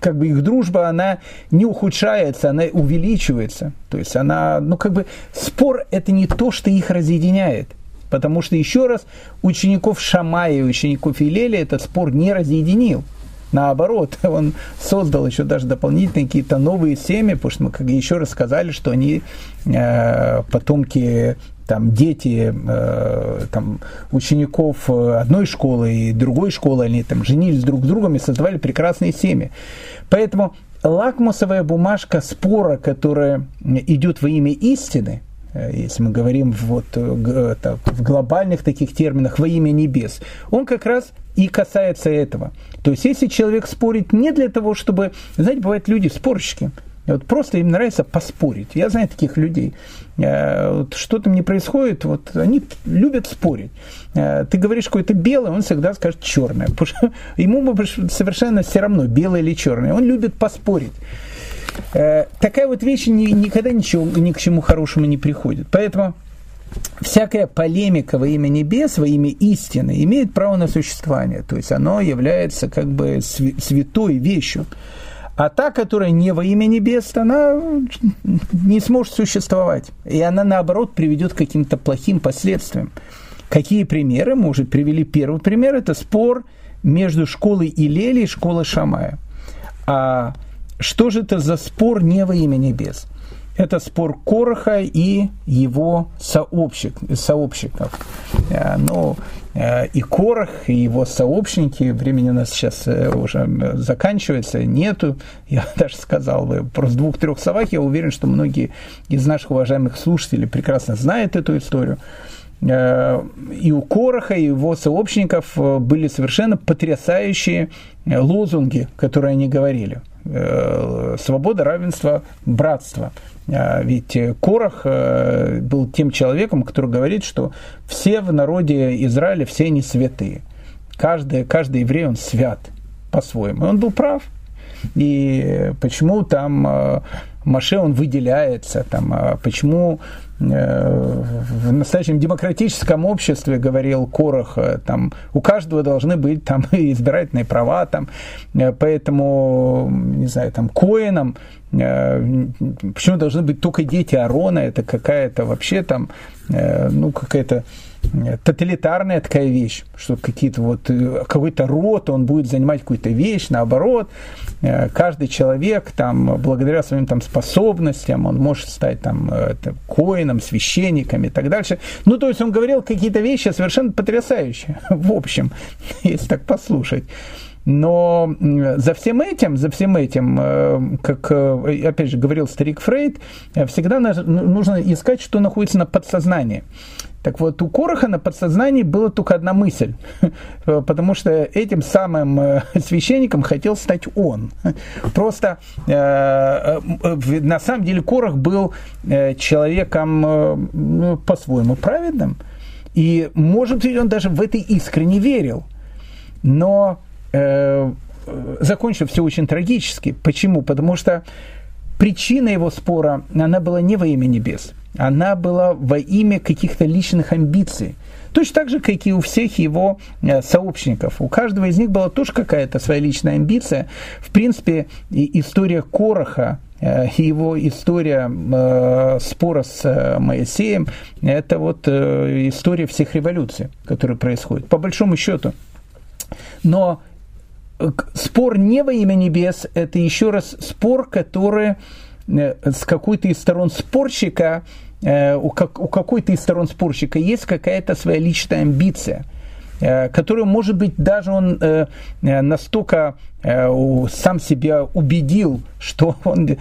как бы их дружба, она не ухудшается, она увеличивается. То есть она, ну как бы спор это не то, что их разъединяет. Потому что, еще раз, учеников Шамая и учеников Илеля этот спор не разъединил. Наоборот, он создал еще даже дополнительные какие-то новые семьи, потому что мы еще раз сказали, что они э, потомки там дети э, там, учеников одной школы и другой школы, они там женились друг с другом и создавали прекрасные семьи. Поэтому лакмусовая бумажка спора, которая идет во имя истины, э, если мы говорим вот, э, так, в глобальных таких терминах, во имя небес, он как раз и касается этого. То есть, если человек спорит не для того, чтобы, знаете, бывают люди спорщики, вот просто им нравится поспорить. Я знаю таких людей. Э, вот что-то мне происходит, вот они любят спорить. Э, ты говоришь какое-то белое, он всегда скажет черное. Ему совершенно все равно, белое или черное. Он любит поспорить. Э, такая вот вещь никогда ничего, ни к чему хорошему не приходит. Поэтому всякая полемика во имя небес, во имя истины имеет право на существование. То есть оно является как бы святой вещью. А та, которая не во имя небес, она не сможет существовать. И она, наоборот, приведет к каким-то плохим последствиям. Какие примеры? Мы уже привели первый пример. Это спор между школой Илели и школой Шамая. А что же это за спор не во имя небес? это спор Короха и его сообщик, сообщиков. Э, ну, э, и Корох, и его сообщники, времени у нас сейчас э, уже заканчивается, нету, я даже сказал бы, просто двух-трех словах, я уверен, что многие из наших уважаемых слушателей прекрасно знают эту историю. И у Короха, и его сообщников были совершенно потрясающие лозунги, которые они говорили. Свобода, равенство, братство. А, ведь Корах э, был тем человеком, который говорит, что все в народе Израиля, все они святые. Каждый, каждый еврей, он свят по-своему. И он был прав. И почему там э, Маше, он выделяется, там, а почему э, в настоящем демократическом обществе, говорил Корох, там, у каждого должны быть там избирательные права, там, поэтому, не знаю, там, коинам Э, почему должны быть только дети Арона? Это какая-то вообще там, э, ну, какая-то э, тоталитарная такая вещь, что какие-то вот какой-то род, он будет занимать какую-то вещь, наоборот, каждый человек там благодаря своим там способностям он может стать там это, коином, священником и так дальше. Ну то есть он говорил какие-то вещи совершенно потрясающие, в общем, если так послушать. Но за всем этим, за всем этим, э, как, э, опять же, говорил старик Фрейд, э, всегда ну, нужно искать, что находится на подсознании. Так вот, у Короха на подсознании была только одна мысль, потому что этим самым священником хотел стать он. Просто на самом деле Корох был человеком ну, по-своему праведным, и, может быть, он даже в это искренне верил. Но э, закончилось все очень трагически. Почему? Потому что причина его спора, она была не во имя небес, она была во имя каких-то личных амбиций. Точно так же, как и у всех его э, сообщников. У каждого из них была тоже какая-то своя личная амбиция. В принципе, история Короха, э, его история э, спора с э, Моисеем, это вот история всех революций, которые происходят. По большому счету. Но спор не во имя небес, это еще раз спор, который с какой-то из сторон спорщика, э, у, как, у какой-то из сторон спорщика есть какая-то своя личная амбиция, э, которую, может быть, даже он настолько сам себя убедил, что он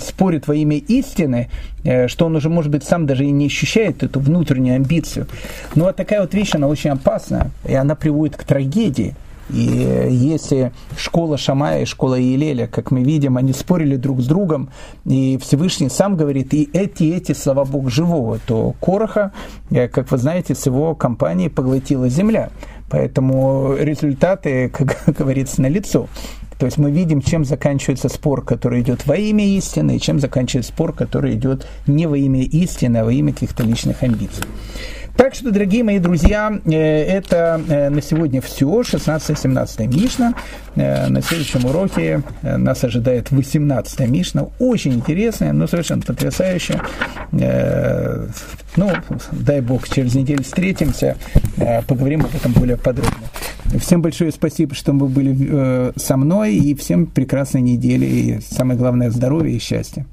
спорит во имя истины, что он уже, может быть, сам даже и не ощущает эту внутреннюю амбицию. Но вот такая вот вещь, она очень опасна, и она приводит к трагедии. И если школа Шамая и школа Елеля, как мы видим, они спорили друг с другом, и Всевышний сам говорит, и эти, эти слова Бог живого, то Короха, э, как вы знаете, с его компанией поглотила земля. Поэтому результаты, как говорится, на лицо. То есть мы видим, чем заканчивается спор, который идет во имя истины, и чем заканчивается спор, который идет не во имя истины, а во имя каких-то личных амбиций. Так что, дорогие мои друзья, э, это э, на сегодня все. 16-17 Мишна. Э, на следующем уроке нас ожидает 18 Мишна. Очень интересная, но совершенно потрясающая. Ну, дай Бог, через неделю встретимся, поговорим об этом более подробно. Всем большое спасибо, что вы были со мной, и всем прекрасной недели, и самое главное, здоровья и счастья.